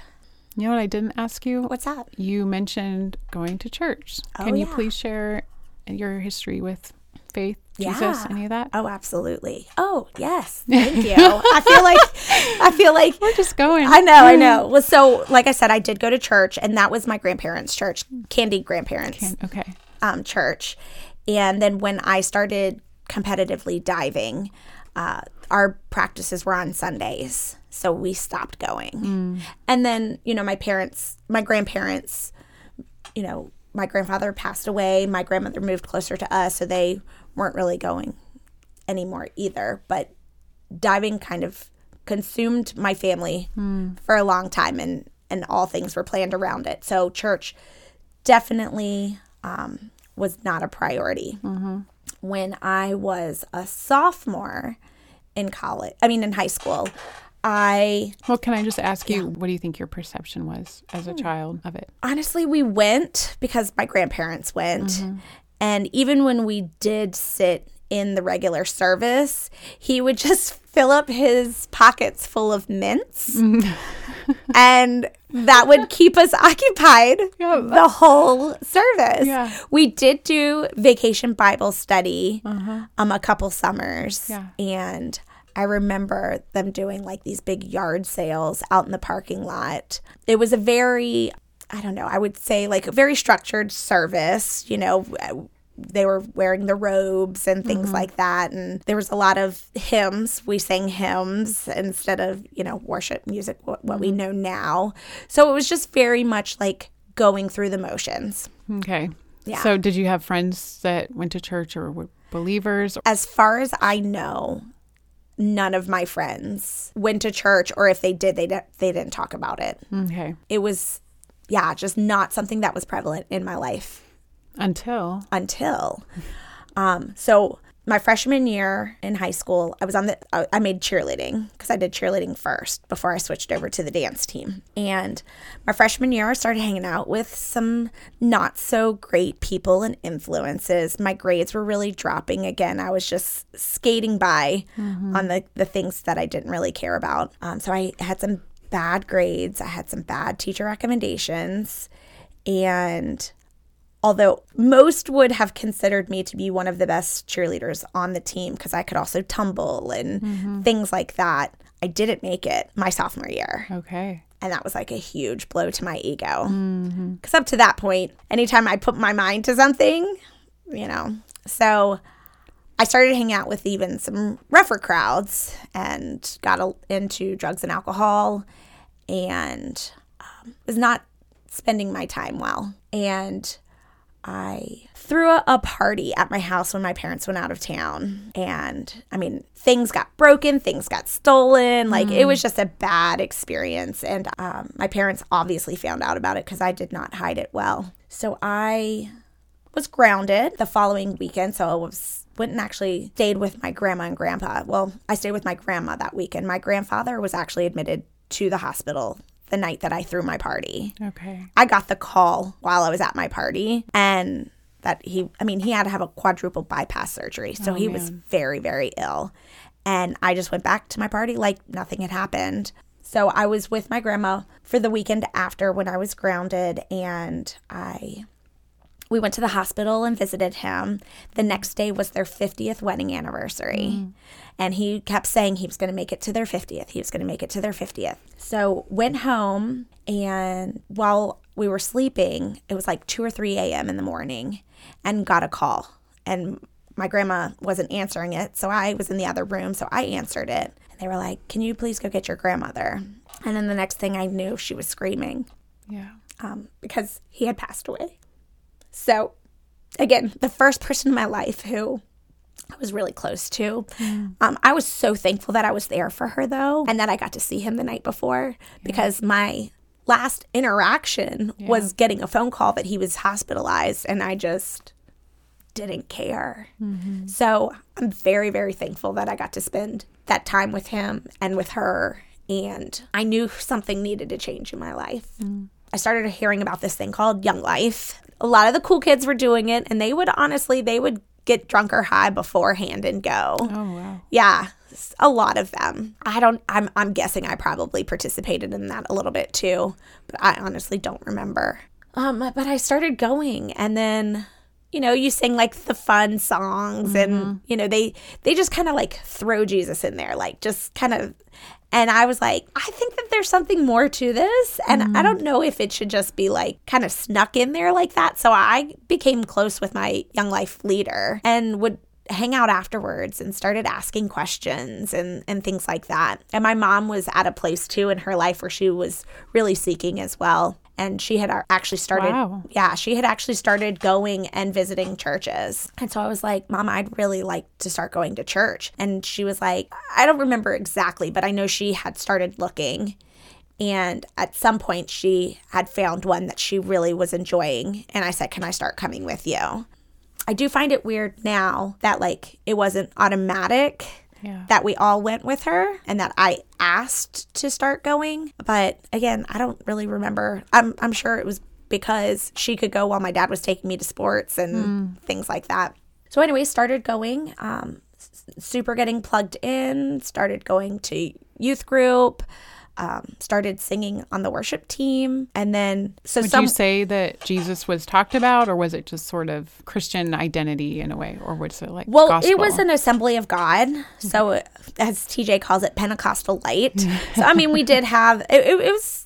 You know what I didn't ask you? What's that? You mentioned going to church. Oh, Can you yeah. please share your history with faith, Jesus, Yeah. any of that? Oh, absolutely. Oh, yes. Thank you. I feel like I feel like We're just going. I know, I know. Well, so like I said, I did go to church, and that was my grandparents' church, Candy grandparents Okay. um, church. And then when I started competitively diving, uh, our practices were on Sundays, so we stopped going. And then you know, my parents, my grandparents, you know, my grandfather passed away. My grandmother moved closer to us, so they weren't really going anymore either. But diving kind of consumed my family for a long time and and all things were planned around it so church definitely um, was not a priority. When i was a sophomore in college i mean in high school i Well, can I just ask you, what do you think your perception was as Hmm. a child of it? honestly we went because my grandparents went. And even when we did sit in the regular service he would just fill up his pockets full of mints and that would keep us occupied Yeah. the whole service Yeah. we did do vacation bible study um a couple summers Yeah. and I remember them doing like these big yard sales out in the parking lot. It was a very, I don't know, I would say like a very structured service. You know, they were wearing the robes and things mm-hmm. like that. And there was a lot of hymns. We sang hymns instead of, you know, worship music, what, what we mm-hmm. know now. So it was just very much like going through the motions. Okay. Yeah. So, did you have friends that went to church or were believers? as far as I know, none of my friends went to church, or if they did, they di- they didn't talk about it. Okay. It was, yeah, just not something that was prevalent in my life Until. until. Um, so my freshman year in high school, I was on the I I made cheerleading because I did cheerleading first before I switched over to the dance team. And my freshman year, I started hanging out with some not so great people and influences. My grades were really dropping again. I was just skating by on the the things that I didn't really care about. Um, so I had some bad grades. I had some bad teacher recommendations, and although most would have considered me to be one of the best cheerleaders on the team because I could also tumble and things like that. I didn't make it my sophomore year. Okay. And that was like a huge blow to my ego. Because up to that point, anytime I put my mind to something, you know. So I started hanging out with even some rougher crowds and got a, into drugs and alcohol and um, was not spending my time well. And I threw a, a party at my house when my parents went out of town. And I mean, things got broken, things got stolen. Like it was just a bad experience. And um, my parents obviously found out about it because I did not hide it well. So I was grounded the following weekend. So I was went and actually stayed with my grandma and grandpa. Well, I stayed with my grandma that weekend. My grandfather was actually admitted to the hospital the night that I threw my party. Okay. I got the call while I was at my party and that he I mean he had to have a quadruple bypass surgery. So oh, he was very very ill. And I just went back to my party like nothing had happened. So I was with my grandma for the weekend after when I was grounded and I we went to the hospital and visited him. The next day was their 50th wedding anniversary. And he kept saying he was going to make it to their 50th. He was going to make it to their 50th. So went home and while we were sleeping, it was like 2 or 3 a.m. in the morning and got a call. And my grandma wasn't answering it. So I was in the other room. So I answered it. And they were like, Can you please go get your grandmother? And then the next thing I knew, she was screaming Yeah. um, because he had passed away. So, again, the first person in my life who I was really close to. Hmm. Um, I was so thankful that I was there for her, though, and that I got to see him the night before because my last interaction was getting a phone call that he was hospitalized, and I just didn't care. Mm-hmm. So I'm very, very thankful that I got to spend that time with him and with her. And I knew something needed to change in my life. Mm. I started hearing about this thing called Young Life. A lot of the cool kids were doing it, and they would honestly, they would get drunk or high beforehand and go. Oh wow. Yeah, A lot of them. I don't. I'm. I'm guessing I probably participated in that a little bit too, but I honestly don't remember. Um, but I started going, and then, you know, you sing like the fun songs, and you know they they just kind of like throw Jesus in there, like just kind of. And I was like, I think that there's something more to this. And I mm-hmm. don't know if it should just be like kind of snuck in there like that. So I became close with my Young Life leader and would hang out afterwards and started asking questions and, and things like that. And my mom was at a place too in her life where she was really seeking as well. And she had actually started, Wow. yeah, she had actually started going and visiting churches. And so I was like, Mom, I'd really like to start going to church. And she was like, I don't remember exactly, but I know she had started looking. And at some point, she had found one that she really was enjoying. And I said, Can I start coming with you? I do find it weird now that, like, it wasn't automatic Yeah. that we all went with her and that I asked to start going. But again, I don't really remember. I'm, I'm sure it was because she could go while my dad was taking me to sports and things like that. So, anyway, started going, um, super getting plugged in, started going to youth group. Um, started singing on the worship team, and then so Would some you say that Jesus was talked about, or was it just sort of Christian identity in a way, or was it like Well, gospel? it was an assembly of God. So, as TJ calls it, Pentecostal light. so, I mean, we did have it, it, it was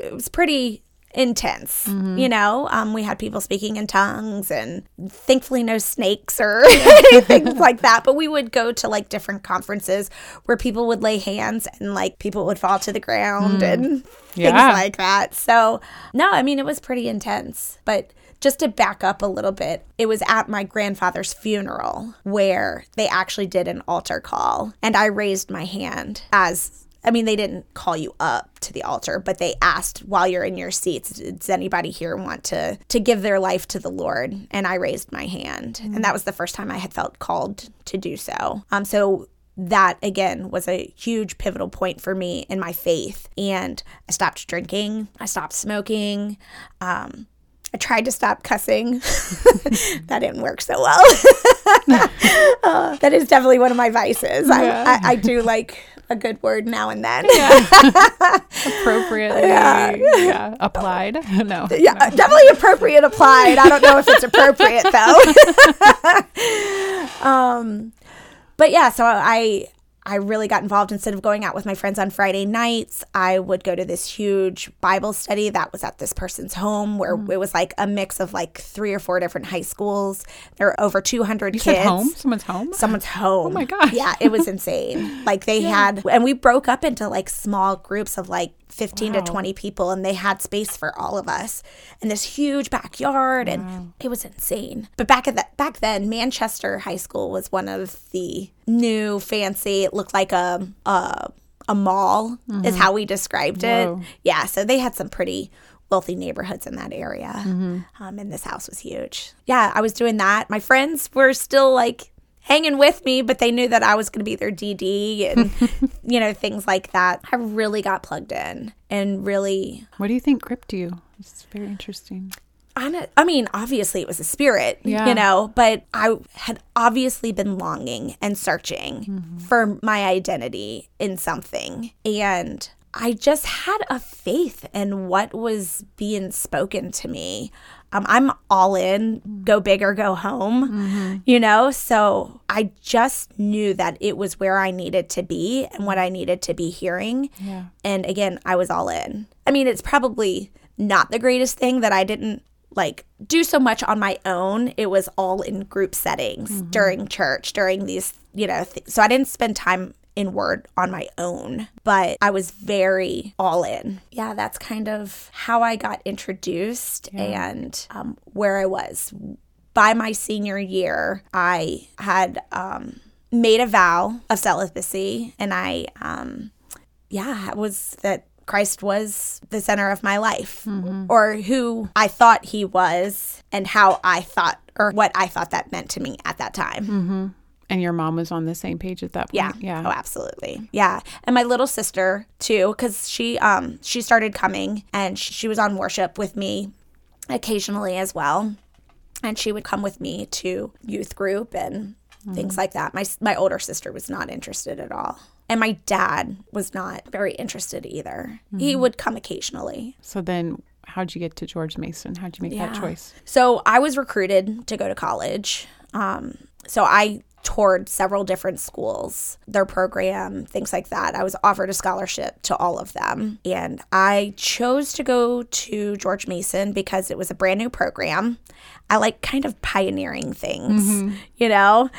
it was pretty intense. You know, um, we had people speaking in tongues, and thankfully, no snakes or anything like that. But we would go to like different conferences where people would lay hands and like people would fall to the ground and things Yeah. like that. So, no, I mean, it was pretty intense. But just to back up a little bit, it was at my grandfather's funeral where they actually did an altar call. And I raised my hand as I mean, they didn't call you up to the altar, but they asked while you're in your seats, does anybody here want to to give their life to the Lord? And I raised my hand, and that was the first time I had felt called to do so. Um, so that again was a huge pivotal point for me in my faith, and I stopped drinking, I stopped smoking. Um, I tried to stop cussing. that didn't work so well. Uh, that is definitely one of my vices. I, I, I do like a good word now and then. appropriately yeah. applied. no. yeah, definitely appropriate applied. I don't know if it's appropriate though. um, but yeah, so I I really got involved instead of going out with my friends on Friday nights. I would go to this huge Bible study that was at this person's home where Mm. it was like a mix of like three or four different high schools. There were over 200 You kids. said home? Someone's home? someone's home. Oh my gosh. Yeah, it was insane. Like they had, and we broke up into like small groups of like 15 Wow. to 20 people, and they had space for all of us in this huge backyard, and it was insane. But back at that, back then, Manchester High School was one of the new fancy. It looked like a a, a mall, is how we described it. Whoa. Yeah, so they had some pretty wealthy neighborhoods in that area. Um, and this house was huge. Yeah, I was doing that. My friends were still like hanging with me, but they knew that I was going to be their DD and, you know, things like that. I really got plugged in and really, What do you think gripped you? It's very interesting. I, I mean, obviously it was a spirit, Yeah. you know, but I had obviously been longing and searching mm-hmm. for my identity in something. And I just had a faith in what was being spoken to me. Um, I'm all in, go big or go home, mm-hmm. you know? So I just knew that it was where I needed to be and what I needed to be hearing. Yeah. And again, I was all in. I mean, it's probably not the greatest thing that I didn't like do so much on my own. It was all in group settings mm-hmm. during church, during these, you know, th- so I didn't spend time in word on my own, but I was very all in. Yeah, that's kind of how I got introduced yeah. and um, where I was. By my senior year, I had um, made a vow of celibacy, and I, um, yeah, was that Christ was the center of my life, mm-hmm. or who I thought he was, and how I thought, or what I thought that meant to me at that time. Mm-hmm. And your mom was on the same page at that point. Yeah. Yeah. Oh, absolutely. Yeah. And my little sister too, because she um she started coming and she was on worship with me occasionally as well. And she would come with me to youth group and mm. things like that. My my older sister was not interested at all. And my dad was not very interested either. Mm-hmm. He would come occasionally. So then how'd you get to George Mason? How'd you make yeah. that choice? So I was recruited to go to college. Um, so I toured several different schools, their program, things like that. I was offered a scholarship to all of them. And I chose to go to George Mason because it was a brand new program. I like kind of pioneering things, mm-hmm. you know?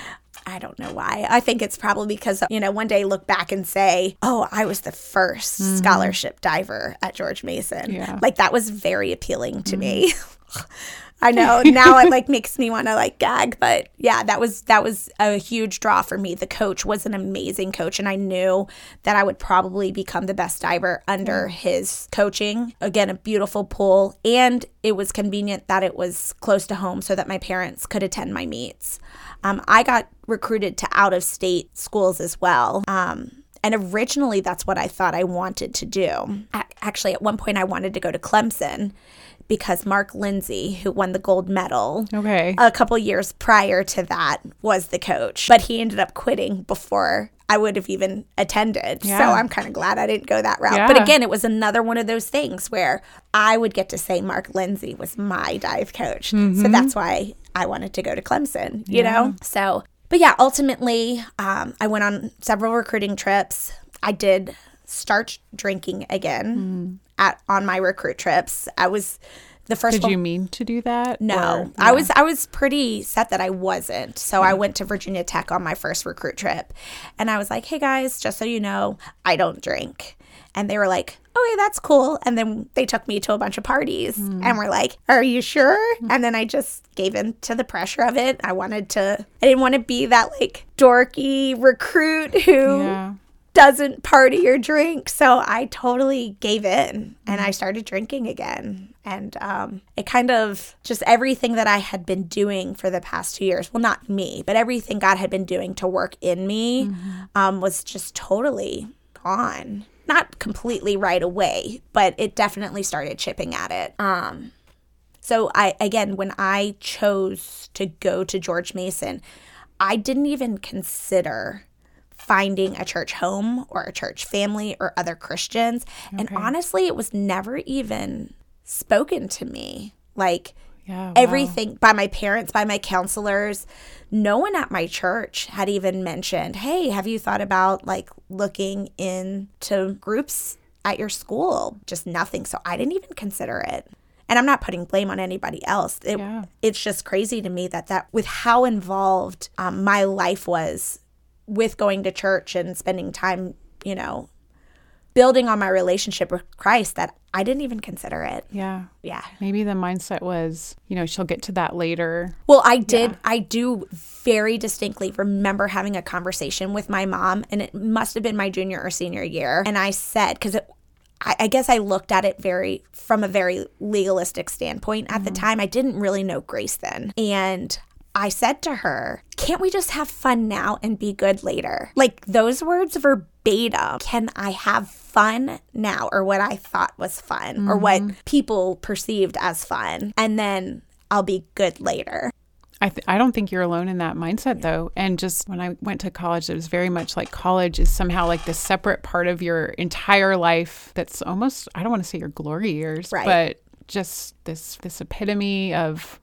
I don't know why. I think it's probably because, you know, one day look back and say, oh, I was the 1st mm-hmm. scholarship diver at George Mason. Yeah. Like that was very appealing to mm-hmm. me. I know now it like makes me want to like gag, but yeah, that was that was a huge draw for me. The coach was an amazing coach, and I knew that I would probably become the best diver under his coaching. Again, a beautiful pool, and it was convenient that it was close to home, so that my parents could attend my meets. Um, I got recruited to out of state schools as well. Um, and originally, that's what I thought I wanted to do. Actually, at one point, I wanted to go to Clemson because Mark Lenzi, who won the gold medal okay. a couple years prior to that, was the coach. But he ended up quitting before I would have even attended. Yeah. So I'm kind of glad I didn't go that route. Yeah. But again, it was another one of those things where I would get to say Mark Lenzi was my dive coach. Mm-hmm. So that's why I wanted to go to Clemson, you yeah. know? So, but yeah, ultimately, um, I went on several recruiting trips. I did start drinking again. Mm at on my recruit trips. I was the first Did one, you mean to do that? No. Or, yeah. I was I was pretty set that I wasn't. So I went to Virginia Tech on my first recruit trip. And I was like, "Hey guys, just so you know, I don't drink." And they were like, "Okay, that's cool." And then they took me to a bunch of parties mm. and were like, "Are you sure?" Mm. And then I just gave in to the pressure of it. I wanted to I didn't want to be that like dorky recruit who yeah doesn't party or drink. So I totally gave in and I started drinking again. And um, it kind of just everything that I had been doing for the past two years well, not me, but everything God had been doing to work in me mm-hmm. um, was just totally gone. Not completely right away, but it definitely started chipping at it. Um, so I again, when I chose to go to George Mason, I didn't even consider finding a church home or a church family or other Christians. Okay. And honestly, it was never even spoken to me. Like yeah, wow. everything by my parents, by my counselors. No one at my church had even mentioned, hey, have you thought about like looking into groups at your school? Just nothing. So I didn't even consider it and I'm not putting blame on anybody else. It, yeah. It's just crazy to me that that with how involved um, my life was with going to church and spending time, you know, building on my relationship with Christ that I didn't even consider it. Yeah. Yeah. Maybe the mindset was, you know, she'll get to that later. Well, I did. Yeah. I do very distinctly remember having a conversation with my mom, and it must have been my junior or senior year. And I said, because I, I, guess I looked at it very from a very legalistic standpoint at mm-hmm. the time. I didn't really know grace then. And I said to her, Can't we just have fun now and be good later? Like those words verbatim. Can I have fun now, or what I thought was fun, mm-hmm. or what mm-hmm. people perceived as fun? And then I'll be good later. I, th- I don't think you're alone in that mindset though. And just when I went to college, it was very much like college is somehow like the separate part of your entire life that's almost, I don't want to say your glory years, Right. but just this, this epitome of,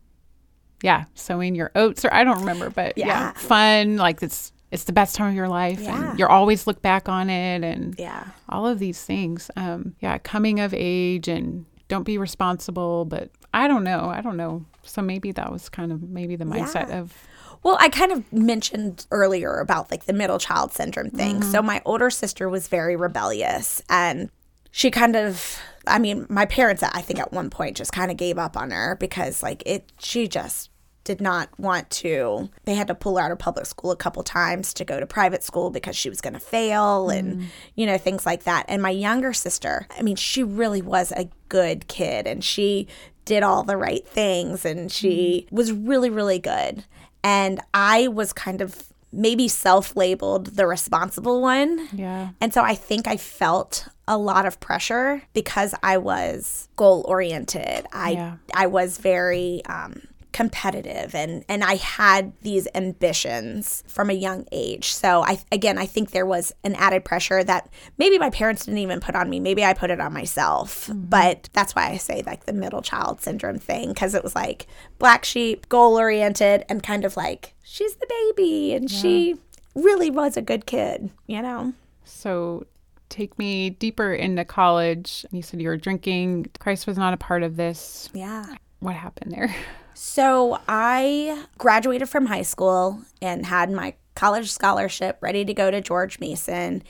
yeah, sowing your oats or I don't remember, but yeah, Yeah. fun. Like it's, it's the best time of your life Yeah. and you're always look back on it and Yeah. all of these things. Um, yeah, coming of age and don't be responsible, but I don't know. I don't know. So maybe that was kind of maybe the mindset Yeah. of Well, I kind of mentioned earlier about like the middle child syndrome thing. Mm-hmm. So my older sister was very rebellious and she kind of I mean, my parents I think at one point just kind of gave up on her because like it she just did not want to they had to pull her out of public school a couple times to go to private school because she was going to fail and mm. you know things like that. And my younger sister i mean she really was a good kid and she did all the right things and she mm. was really really good. And i was kind of maybe self-labeled the responsible one yeah. and so I think I felt a lot of pressure because I was goal oriented. I Yeah. I was very um, competitive and and I had these ambitions from a young age. So I again I think there was an added pressure that maybe my parents didn't even put on me. Maybe I put it on myself. Mm-hmm. But that's why I say like the middle child syndrome thing because it was like black sheep, goal oriented, and kind of like she's the baby and she really was a good kid. You know. So take me deeper into college. You said you were drinking. Christ was not a part of this. Yeah. What happened there? So I graduated from high school and had my college scholarship ready to go to George Mason.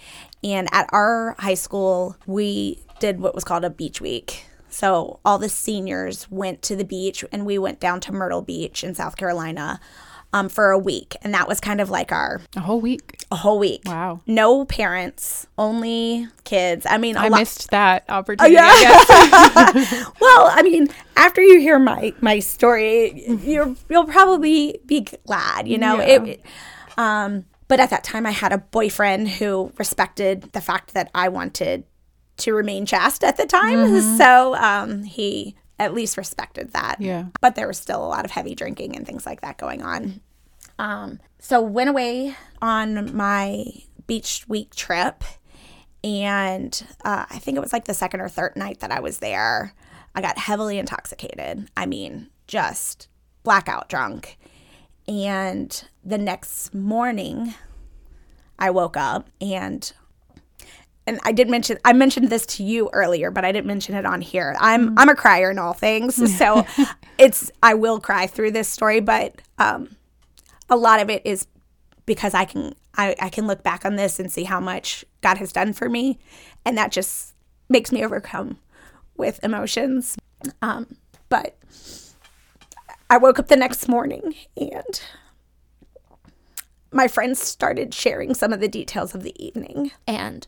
And at our high school, we did what was called a beach week. So all the seniors went to the beach and we went down to Myrtle Beach in South Carolina um, for a week. And that was kind of like our A whole week. a whole week. Wow. No parents, only kids. I mean, a I lot. missed that opportunity. yeah. I guess. well, I mean, after you hear my my story, you're you'll probably be glad, you know. Yeah. It, um, but at that time, I had a boyfriend who respected the fact that I wanted to remain chaste at the time, so um, he at least respected that. Yeah. But there was still a lot of heavy drinking and things like that going on. Um, so went away on my beach week trip, and uh, I think it was like the second or third night that I was there. I got heavily intoxicated. I mean, just blackout drunk. And the next morning, I woke up and and I did mention I mentioned this to you earlier, but I didn't mention it on here. I'm I'm a crier in all things, so it's I will cry through this story, but um, a lot of it is because I can I, I can look back on this and see how much God has done for me, and that just makes me overcome with emotions. Um, but I woke up the next morning and my friends started sharing some of the details of the evening. And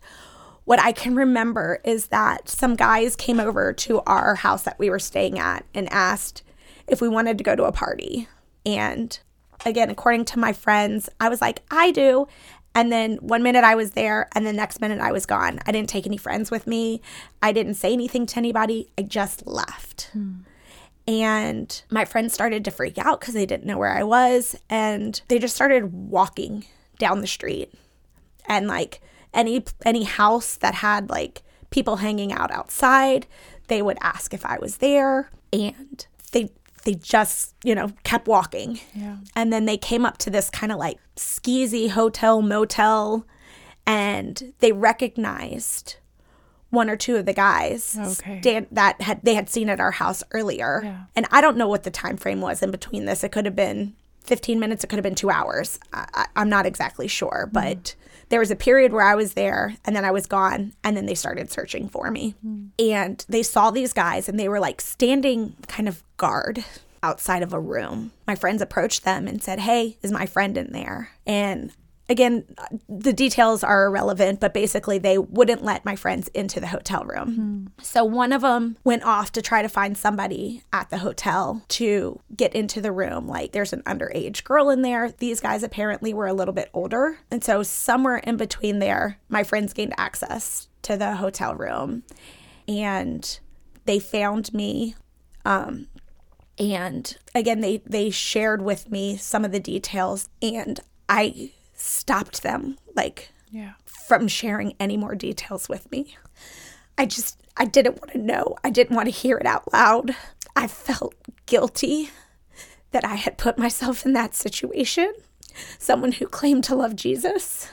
what I can remember is that some guys came over to our house that we were staying at and asked if we wanted to go to a party. And again, according to my friends, I was like, I do. And then one minute I was there, and the next minute I was gone. I didn't take any friends with me. I didn't say anything to anybody. I just left. And my friends started to freak out because they didn't know where I was. And they just started walking down the street. And like any any house that had like people hanging out outside, they would ask if I was there. And they they just, you know, kept walking. Yeah. And then they came up to this kind of like skeezy hotel motel and they recognized one or two of the guys Okay. stand, that had they had seen at our house earlier. Yeah. And I don't know what the time frame was in between this. It could have been 15 minutes, it could have been 2 hours. I, I, I'm not exactly sure, but there was a period where I was there and then I was gone and then they started searching for me. And they saw these guys and they were like standing kind of guard outside of a room. My friends approached them and said, "Hey, is my friend in there?" And again, the details are irrelevant, but basically they wouldn't let my friends into the hotel room. So one of them went off to try to find somebody at the hotel to get into the room. Like there's an underage girl in there. These guys apparently were a little bit older. And so somewhere in between there, my friends gained access to the hotel room and they found me um, And again, they, they shared with me some of the details, and I stopped them like Yeah. from sharing any more details with me. I just, I didn't want to know. I didn't want to hear it out loud. I felt guilty that I had put myself in that situation. Someone who claimed to love Jesus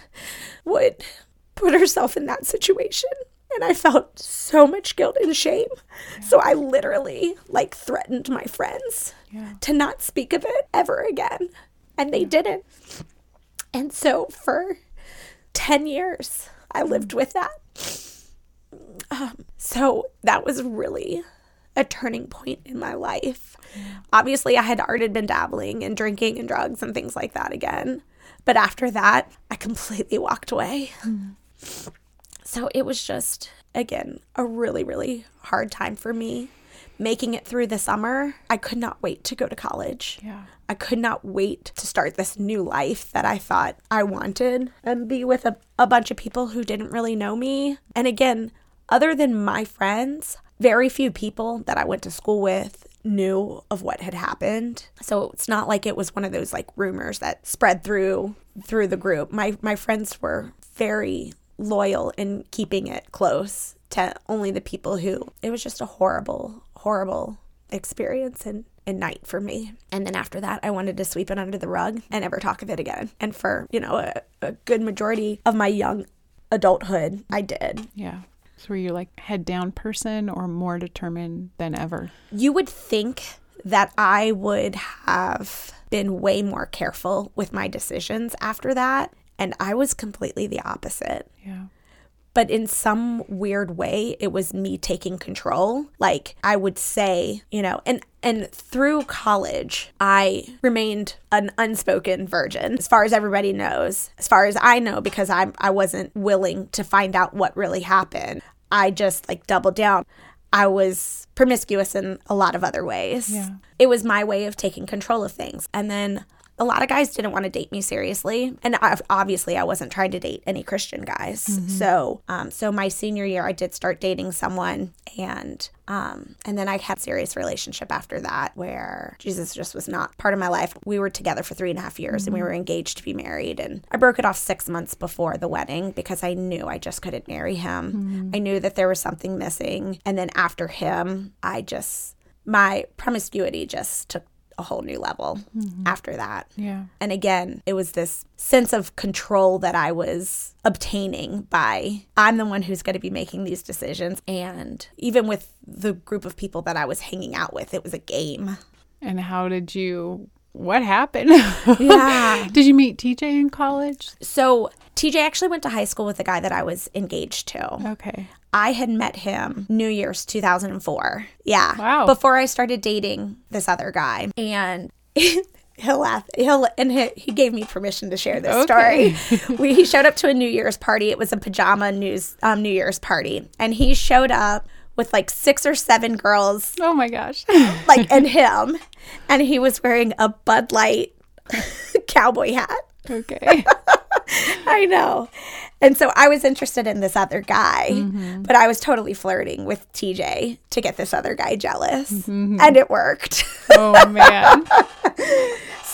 would put herself in that situation. And I felt so much guilt and shame. So I literally like threatened my friends Yeah. to not speak of it ever again. And they didn't. And so for 10 years, I mm-hmm. lived with that. Um, so that was really a turning point in my life. Mm-hmm. Obviously, I had already been dabbling in drinking and drugs and things like that again. But after that, I completely walked away. Mm-hmm. So it was just, again, a really, really hard time for me. Making it through the summer, I could not wait to go to college. Yeah. I could not wait to start this new life that I thought I wanted and be with a, a bunch of people who didn't really know me. And again, other than my friends, very few people that I went to school with knew of what had happened. So it's not like it was one of those like rumors that spread through through the group. My my friends were very loyal in keeping it close to only the people who it was just a horrible horrible experience and and night for me. And then after that, I wanted to sweep it under the rug and never talk of it again. And for, you know, a, a good majority of my young adulthood, I did. Yeah. So were you like head down person or more determined than ever? You would think that I would have been way more careful with my decisions after that. And I was completely the opposite. Yeah. But in some weird way it was me taking control. Like i would say you know and and through college i remained an unspoken virgin as far as everybody knows as far as i know because i i wasn't willing to find out what really happened. I just like doubled down. I was promiscuous in a lot of other ways. Yeah. it was my way of taking control of things. And then a lot of guys didn't want to date me seriously and I, obviously i wasn't trying to date any christian guys. So um, so my senior year i did start dating someone and um, and then i had a serious relationship after that where jesus just was not part of my life. We were together for three and a half years and we were engaged to be married and i broke it off six months before the wedding because i knew i just couldn't marry him. I knew that there was something missing and then after him i just my promiscuity just took a whole new level mm-hmm. after that. Yeah. And again, it was this sense of control that I was obtaining by I'm the one who's going to be making these decisions. And even with the group of people that I was hanging out with, it was a game. And how did you what happened? Yeah. did you meet TJ in college? So TJ actually went to high school with the guy that I was engaged to. Okay. I had met him New Year's 2004. Yeah. Wow. Before I started dating this other guy. And he'll laugh. He'll and he, he gave me permission to share this Okay. story. we he showed up to a New Year's party. It was a pajama news um, New Year's party, and he showed up with like six or seven girls, Oh my gosh. like and him, and he was wearing a Bud Light cowboy hat. okay. I know. And so I was interested in this other guy, mm-hmm. but I was totally flirting with TJ to get this other guy jealous. Mm-hmm. And it worked. Oh man.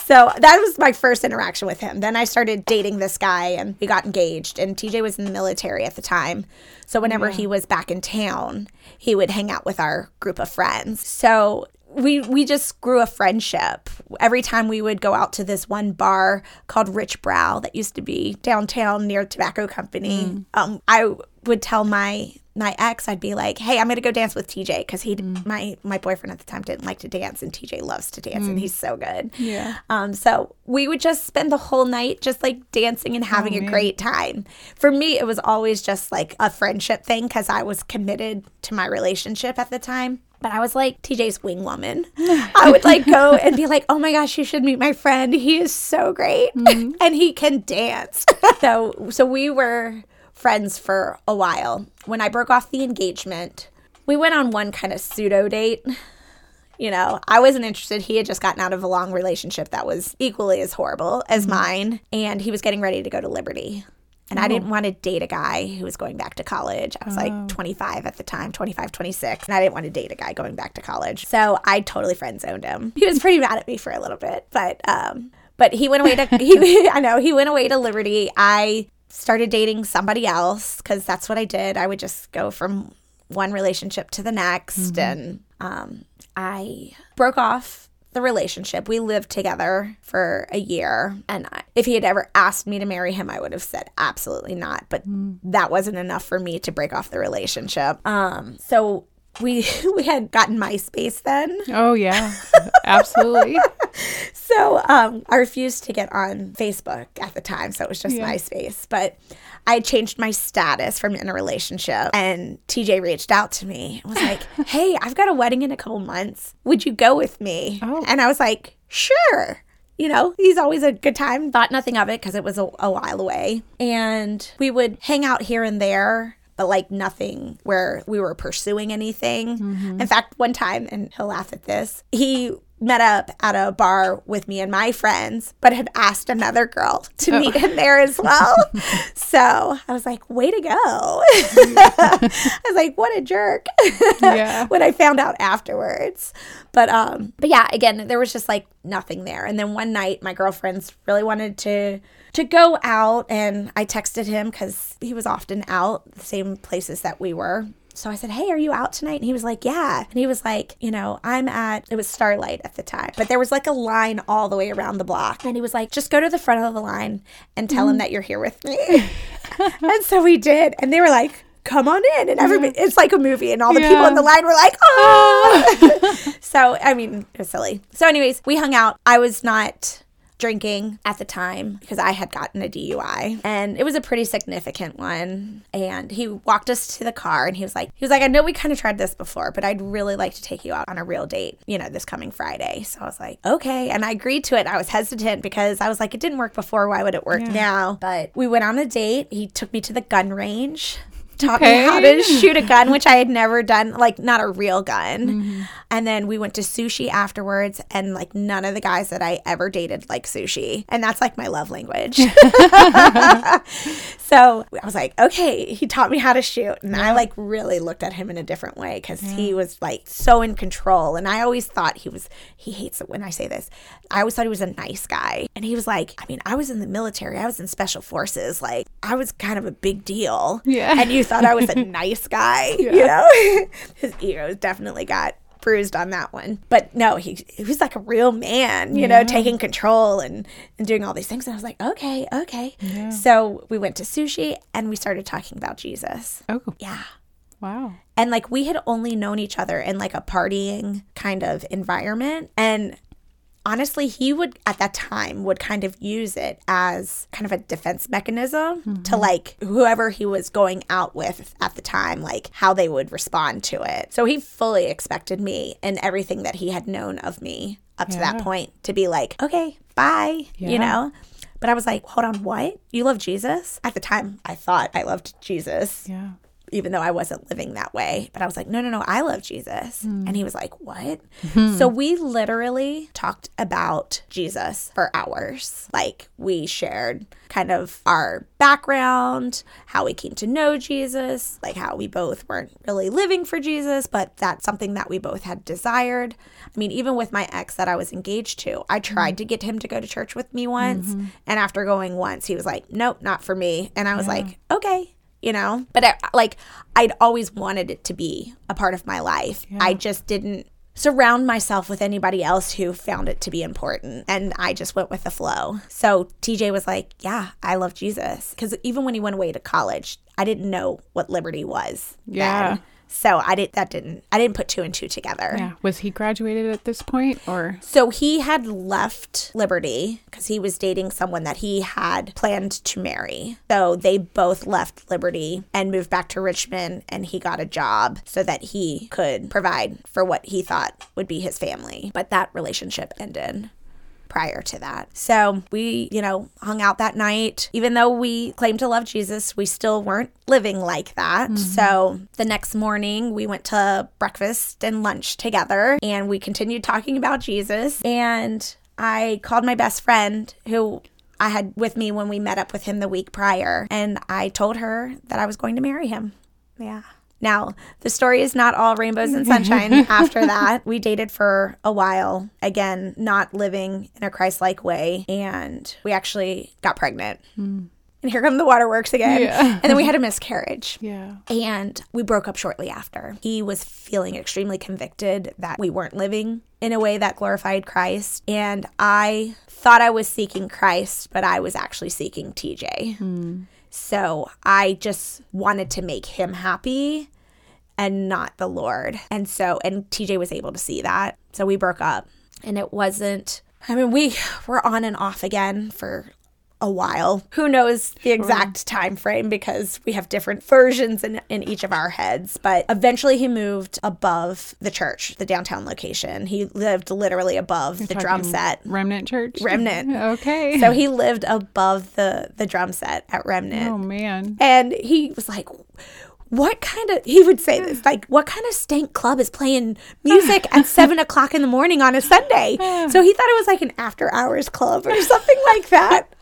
So that was my first interaction with him. Then I started dating this guy and we got engaged. And TJ was in the military at the time. So whenever he was back in town, he would hang out with our group of friends. So we we just grew a friendship. Every time we would go out to this one bar called Richbrau that used to be downtown near Tobacco Company, um, I would tell my my ex, I'd be like, "Hey, I'm gonna go dance with TJ because he my my boyfriend at the time didn't like to dance, and TJ loves to dance, and he's so good." Yeah. Um, so we would just spend the whole night just like dancing and having a man. great time. For me, it was always just like a friendship thing because I was committed to my relationship at the time. But I was like TJ's wing woman. I would like go and be like, "Oh my gosh, you should meet my friend. He is so great, mm-hmm. and he can dance." so, so we were friends for a while. When I broke off the engagement, we went on one kind of pseudo date. You know, I wasn't interested. He had just gotten out of a long relationship that was equally as horrible as mm-hmm. mine, and he was getting ready to go to Liberty. And I didn't want to date a guy who was going back to college. I was Oh. like 25 at the time, 25, 26. And I didn't want to date a guy going back to college. So I totally friend zoned him. He was pretty mad at me for a little bit, but, um, but he went away to, he, I know, he went away to Liberty. I started dating somebody else because that's what I did. I would just go from one relationship to the next. And um, I broke off the relationship. We lived together for a year. And I, if he had ever asked me to marry him, I would have said absolutely not. But that wasn't enough for me to break off the relationship. Um, so we we had gotten MySpace then. Oh, yeah. Absolutely. So um, I refused to get on Facebook at the time, so it was just Yeah. MySpace. But I changed my status from in a relationship, and TJ reached out to me and was like, "Hey, I've got a wedding in a couple months. Would you go with me?" Oh. And I was like, "Sure." You know, he's always a good time. Thought nothing of it because it was a, a while away, and we would hang out here and there. But like nothing where we were pursuing anything. In fact, one time, and he'll laugh at this, he met up at a bar with me and my friends, but had asked another girl to meet him there as well. so I was like, way to go. I was like, what a jerk. Yeah. when I found out afterwards. But um but yeah, again, there was just like nothing there. And then one night my girlfriends really wanted to to go out and I texted him cuz he was often out the same places that we were. So I said, Hey, are you out tonight? And he was like, Yeah. And he was like, You know, I'm at, it was Starlight at the time, but there was like a line all the way around the block. And he was like, Just go to the front of the line and tell him mm-hmm. that you're here with me. and so we did. And they were like, Come on in. And everybody, it's like a movie. And all the people in the line were like, Oh. so, I mean, it was silly. So, anyways, we hung out. I was not drinking at the time because I had gotten a DUI and it was a pretty significant one. And he walked us to the car and he was like, he was like, I know we kind of tried this before, but I'd really like to take you out on a real date, you know, this coming Friday. So I was like, okay. And I agreed to it. I was hesitant because I was like, it didn't work before. Why would it work Yeah. now? But we went on a date. He took me to the gun range. Taught Okay. me how to shoot a gun, which I had never done, like not a real gun. Mm-hmm. And then we went to sushi afterwards, and like none of the guys that I ever dated like sushi. And that's like my love language. so I was like, okay, he taught me how to shoot. And I like really looked at him in a different way because he was like so in control. And I always thought he was, he hates it when I say this. I always thought he was a nice guy. And he was like, I mean, I was in the military, I was in special forces. Like, I was kind of a big deal. Yeah. And you thought I was a nice guy, you know? His ego's definitely got bruised on that one. But no, he, he was like a real man, you know, taking control and, and doing all these things. And I was like, okay, okay. Yeah. So we went to sushi and we started talking about Jesus. Oh, Yeah. wow. And like we had only known each other in like a partying kind of environment. And honestly, he would at that time would kind of use it as kind of a defense mechanism to mm-hmm. like whoever he was going out with at the time, like how they would respond to it. So he fully expected me and everything that he had known of me up to that point to be like, okay, bye, you know? But I was like, hold on, what? You love Jesus? At the time, I thought I loved Jesus Yeah. Even though I wasn't living that way. But I was like, no, no, no, I love Jesus. Hmm. And he was like, what? So we literally talked about Jesus for hours. Like we shared kind of our background, how we came to know Jesus, like how we both weren't really living for Jesus, but that's something that we both had desired. I mean, even with my ex that I was engaged to, I tried to get him to go to church with me once. And after going once, he was like, nope, not for me. And I was like, okay you know? But I, like i'd always wanted it to be a part of my life. I just didn't surround myself with anybody else who found it to be important and i just went with the flow. So tj was like yeah i love jesus. Because even when he went away to college i didn't know what liberty was Yeah. then. So i didn't that didn't i didn't put two and two together Yeah. Was he graduated at this point or? so he had left Liberty because he was dating someone that he had planned to marry. So they both left Liberty and moved back to Richmond, and he got a job so that he could provide for what he thought would be his family. But that relationship ended prior to that. So we, you know, hung out that night. Even though we claimed to love Jesus, we still weren't living like that. Mm-hmm. So the next morning, we went to breakfast and lunch together and we continued talking about Jesus. And I called my best friend who I had with me when we met up with him the week prior, and I told her that I was going to marry him. Yeah. Now, the story is not all rainbows and sunshine after that. We dated for a while, again, not living in a Christ like way, and we actually got pregnant. Mm. And here come the waterworks again. Yeah. And then we had a miscarriage. Yeah. And we broke up shortly after. He was feeling extremely convicted that we weren't living in a way that glorified Christ. And I thought I was seeking Christ, but I was actually seeking TJ. Mm. So I just wanted to make him happy and not the Lord. And so, and TJ was able to see that. So we broke up. And it wasn't, I mean, we were on and off again for a while. Who knows the exact time frame because we have different versions in, in each of our heads. But eventually he moved above the church, the downtown location. He lived literally above You're the drum set. Remnant Church? Remnant. Okay. So he lived above the the drum set at Remnant. Oh man. And he was like what kind of he would say this like what kind of stank club is playing music at seven o'clock in the morning on a sunday so he thought it was like an after hours club or something like that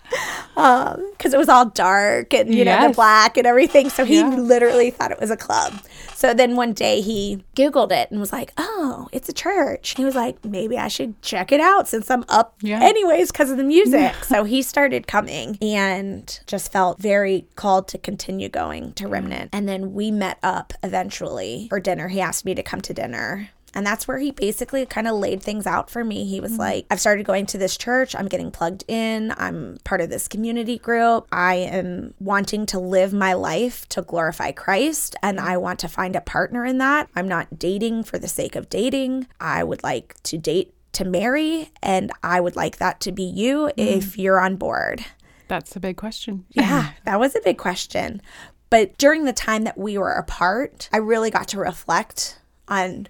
because um, it was all dark and you yes. know the black and everything. So he yeah. literally thought it was a club. So then one day he googled it and was like, "Oh, it's a church." He was like, "Maybe I should check it out since I'm up yeah. anyways because of the music." so he started coming and just felt very called to continue going to Remnant. And then we met up eventually for dinner. He asked me to come to dinner and that's where he basically kind of laid things out for me. He was mm-hmm. like, I've started going to this church. I'm getting plugged in. I'm part of this community group. I am wanting to live my life to glorify Christ. And I want to find a partner in that. I'm not dating for the sake of dating. I would like to date to marry. And I would like that to be you mm-hmm. if you're on board. That's a big question. yeah, that was a big question. But during the time that we were apart, I really got to reflect on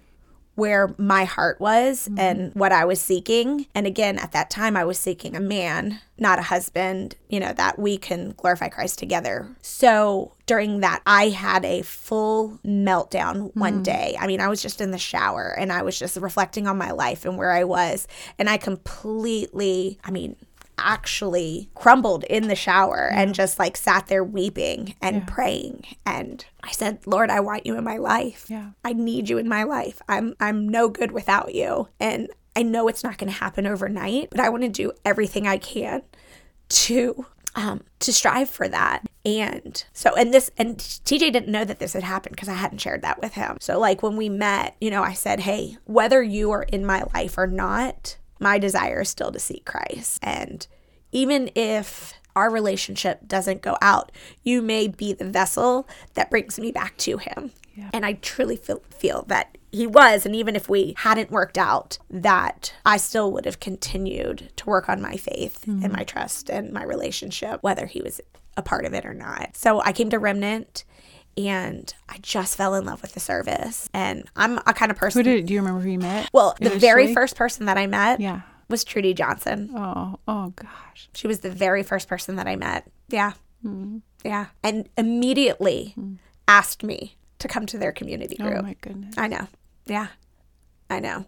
where my heart was mm-hmm. and what I was seeking. And again, at that time, I was seeking a man, not a husband, you know, that we can glorify Christ together. So during that, I had a full meltdown one mm-hmm. day. I mean, I was just in the shower and I was just reflecting on my life and where I was. And I completely, I mean, actually crumbled in the shower yeah. and just like sat there weeping and yeah. praying and I said, "Lord, I want you in my life. Yeah. I need you in my life. I'm I'm no good without you." And I know it's not going to happen overnight, but I want to do everything I can to um, to strive for that. And so, and this, and TJ didn't know that this had happened because I hadn't shared that with him. So, like when we met, you know, I said, Hey, whether you are in my life or not, my desire is still to seek Christ. And even if our relationship doesn't go out, you may be the vessel that brings me back to him. Yeah. And I truly feel, feel that he was. And even if we hadn't worked out, that I still would have continued to work on my faith mm-hmm. and my trust and my relationship, whether he was a part of it or not. So I came to Remnant and I just fell in love with the service. And I'm a kind of person. Who did do you remember who you met? Well, the very first person that I met, yeah, was Trudy Johnson. Oh, oh gosh, she was the very first person that I met. Yeah, mm. yeah, and immediately mm. asked me to come to their community group. Oh my goodness, I know. Yeah, I know.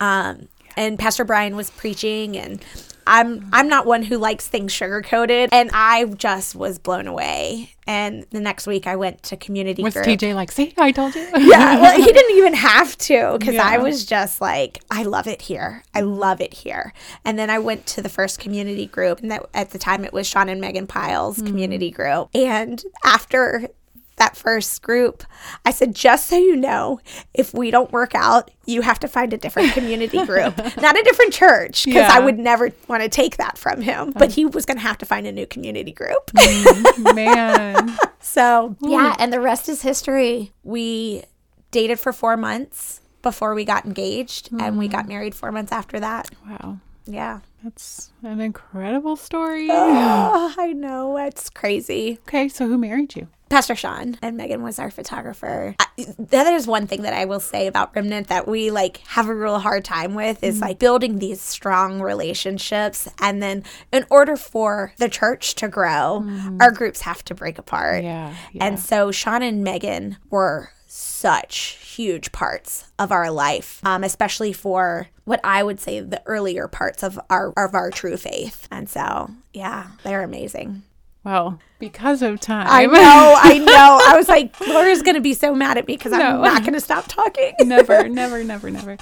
Um, and Pastor Brian was preaching and I'm I'm not one who likes things sugar coated, and I just was blown away. And the next week, I went to community. Was group. TJ like, "See, I told you"? yeah, well, he didn't even have to because yeah. I was just like, "I love it here. I love it here." And then I went to the first community group, and that at the time it was Sean and Megan Piles mm. community group. And after that first group, I said, just so you know, if we don't work out, you have to find a different community group, not a different church, because yeah. I would never want to take that from him. But he was going to have to find a new community group. Mm, man. so, yeah, and the rest is history. We dated for four months before we got engaged, mm. and we got mm. married four months after that. Wow. Yeah. That's an incredible story. Oh, I know. It's crazy. Okay, so who married you? Pastor Sean and Megan was our photographer. I, that is one thing that I will say about Remnant that we like have a real hard time with is mm-hmm. like building these strong relationships. And then in order for the church to grow, mm-hmm. our groups have to break apart. Yeah, yeah. And so Sean and Megan were such huge parts of our life, um, especially for what I would say the earlier parts of our of our true faith. And so, yeah, they're amazing. Well, because of time. I know, I know. I was like, Laura's going to be so mad at me because I'm not going to stop talking. never, never, never, never.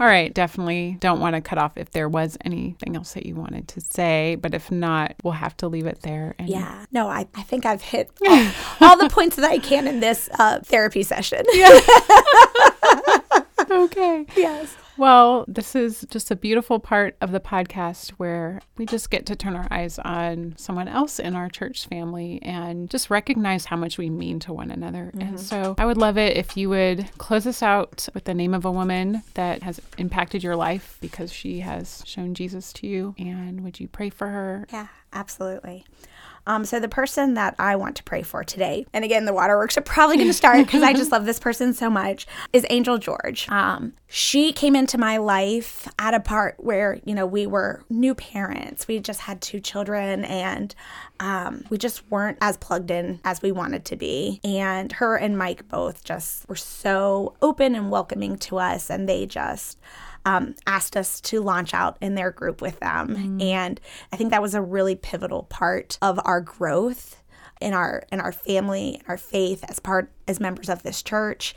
All right, definitely don't want to cut off if there was anything else that you wanted to say, but if not, we'll have to leave it there. And Yeah, no, I, I think I've hit all, all the points that I can in this uh, therapy session. Okay. yes. Well, this is just a beautiful part of the podcast where we just get to turn our eyes on someone else in our church family and just recognize how much we mean to one another. And mm-hmm. so I would love it if you would close us out with the name of a woman that has impacted your life because she has shown Jesus to you. And would you pray for her? Yeah, absolutely. Um, so the person that I want to pray for today, and again, the waterworks are probably going to start because I just love this person so much, is Angel George. Um, she came into my life at a part where you know we were new parents. We just had two children, and um, we just weren't as plugged in as we wanted to be. And her and Mike both just were so open and welcoming to us, and they just um, asked us to launch out in their group with them. And I think that was a really pivotal part of our growth in our in our family, in our faith as part as members of this church.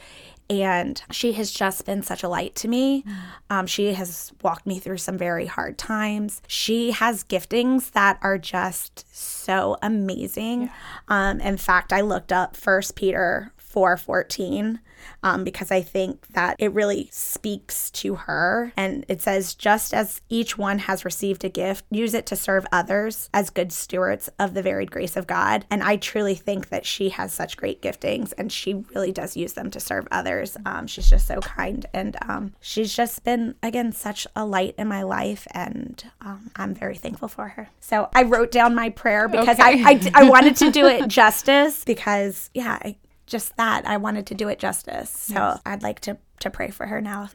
And she has just been such a light to me. Um, she has walked me through some very hard times. She has giftings that are just so amazing. Um, in fact, I looked up First Peter four fourteen um, because I think that it really speaks to her. And it says, just as each one has received a gift, use it to serve others as good stewards of the varied grace of God. And I truly think that she has such great giftings and she really does use them to serve others. Um, she's just so kind. And um, she's just been, again, such a light in my life. And um, I'm very thankful for her. So I wrote down my prayer because Okay. I, I, I wanted to do it justice because, yeah, I, just that I wanted to do it justice. So I'd like to to pray for her now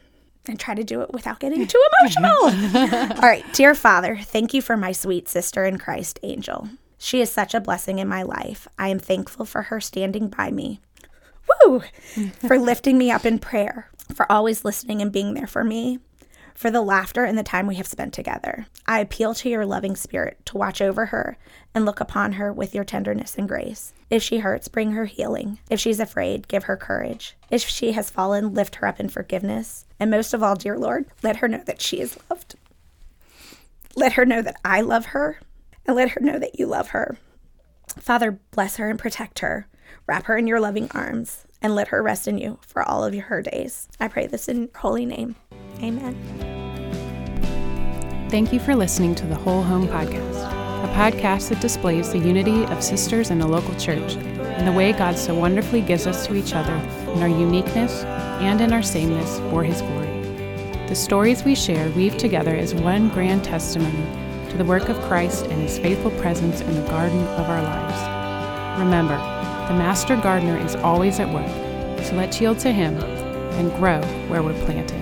and try to do it without getting too emotional. All right, dear Father, thank you for my sweet sister in Christ, Angel. She is such a blessing in my life. I am thankful for her standing by me. Woo! For lifting me up in prayer, for always listening and being there for me, for the laughter and the time we have spent together. I appeal to your loving spirit to watch over her and look upon her with your tenderness and grace. If she hurts, bring her healing. If she's afraid, give her courage. If she has fallen, lift her up in forgiveness. And most of all, dear Lord, let her know that she is loved. Let her know that I love her, and let her know that you love her. Father, bless her and protect her. Wrap her in your loving arms, and let her rest in you for all of her days. I pray this in your holy name. Amen. Thank you for listening to the Whole Home Podcast, a podcast that displays the unity of sisters in a local church and the way God so wonderfully gives us to each other in our uniqueness and in our sameness for His glory. The stories we share weave together as one grand testimony to the work of Christ and His faithful presence in the garden of our lives. Remember, the Master Gardener is always at work, so let's yield to Him and grow where we're planted.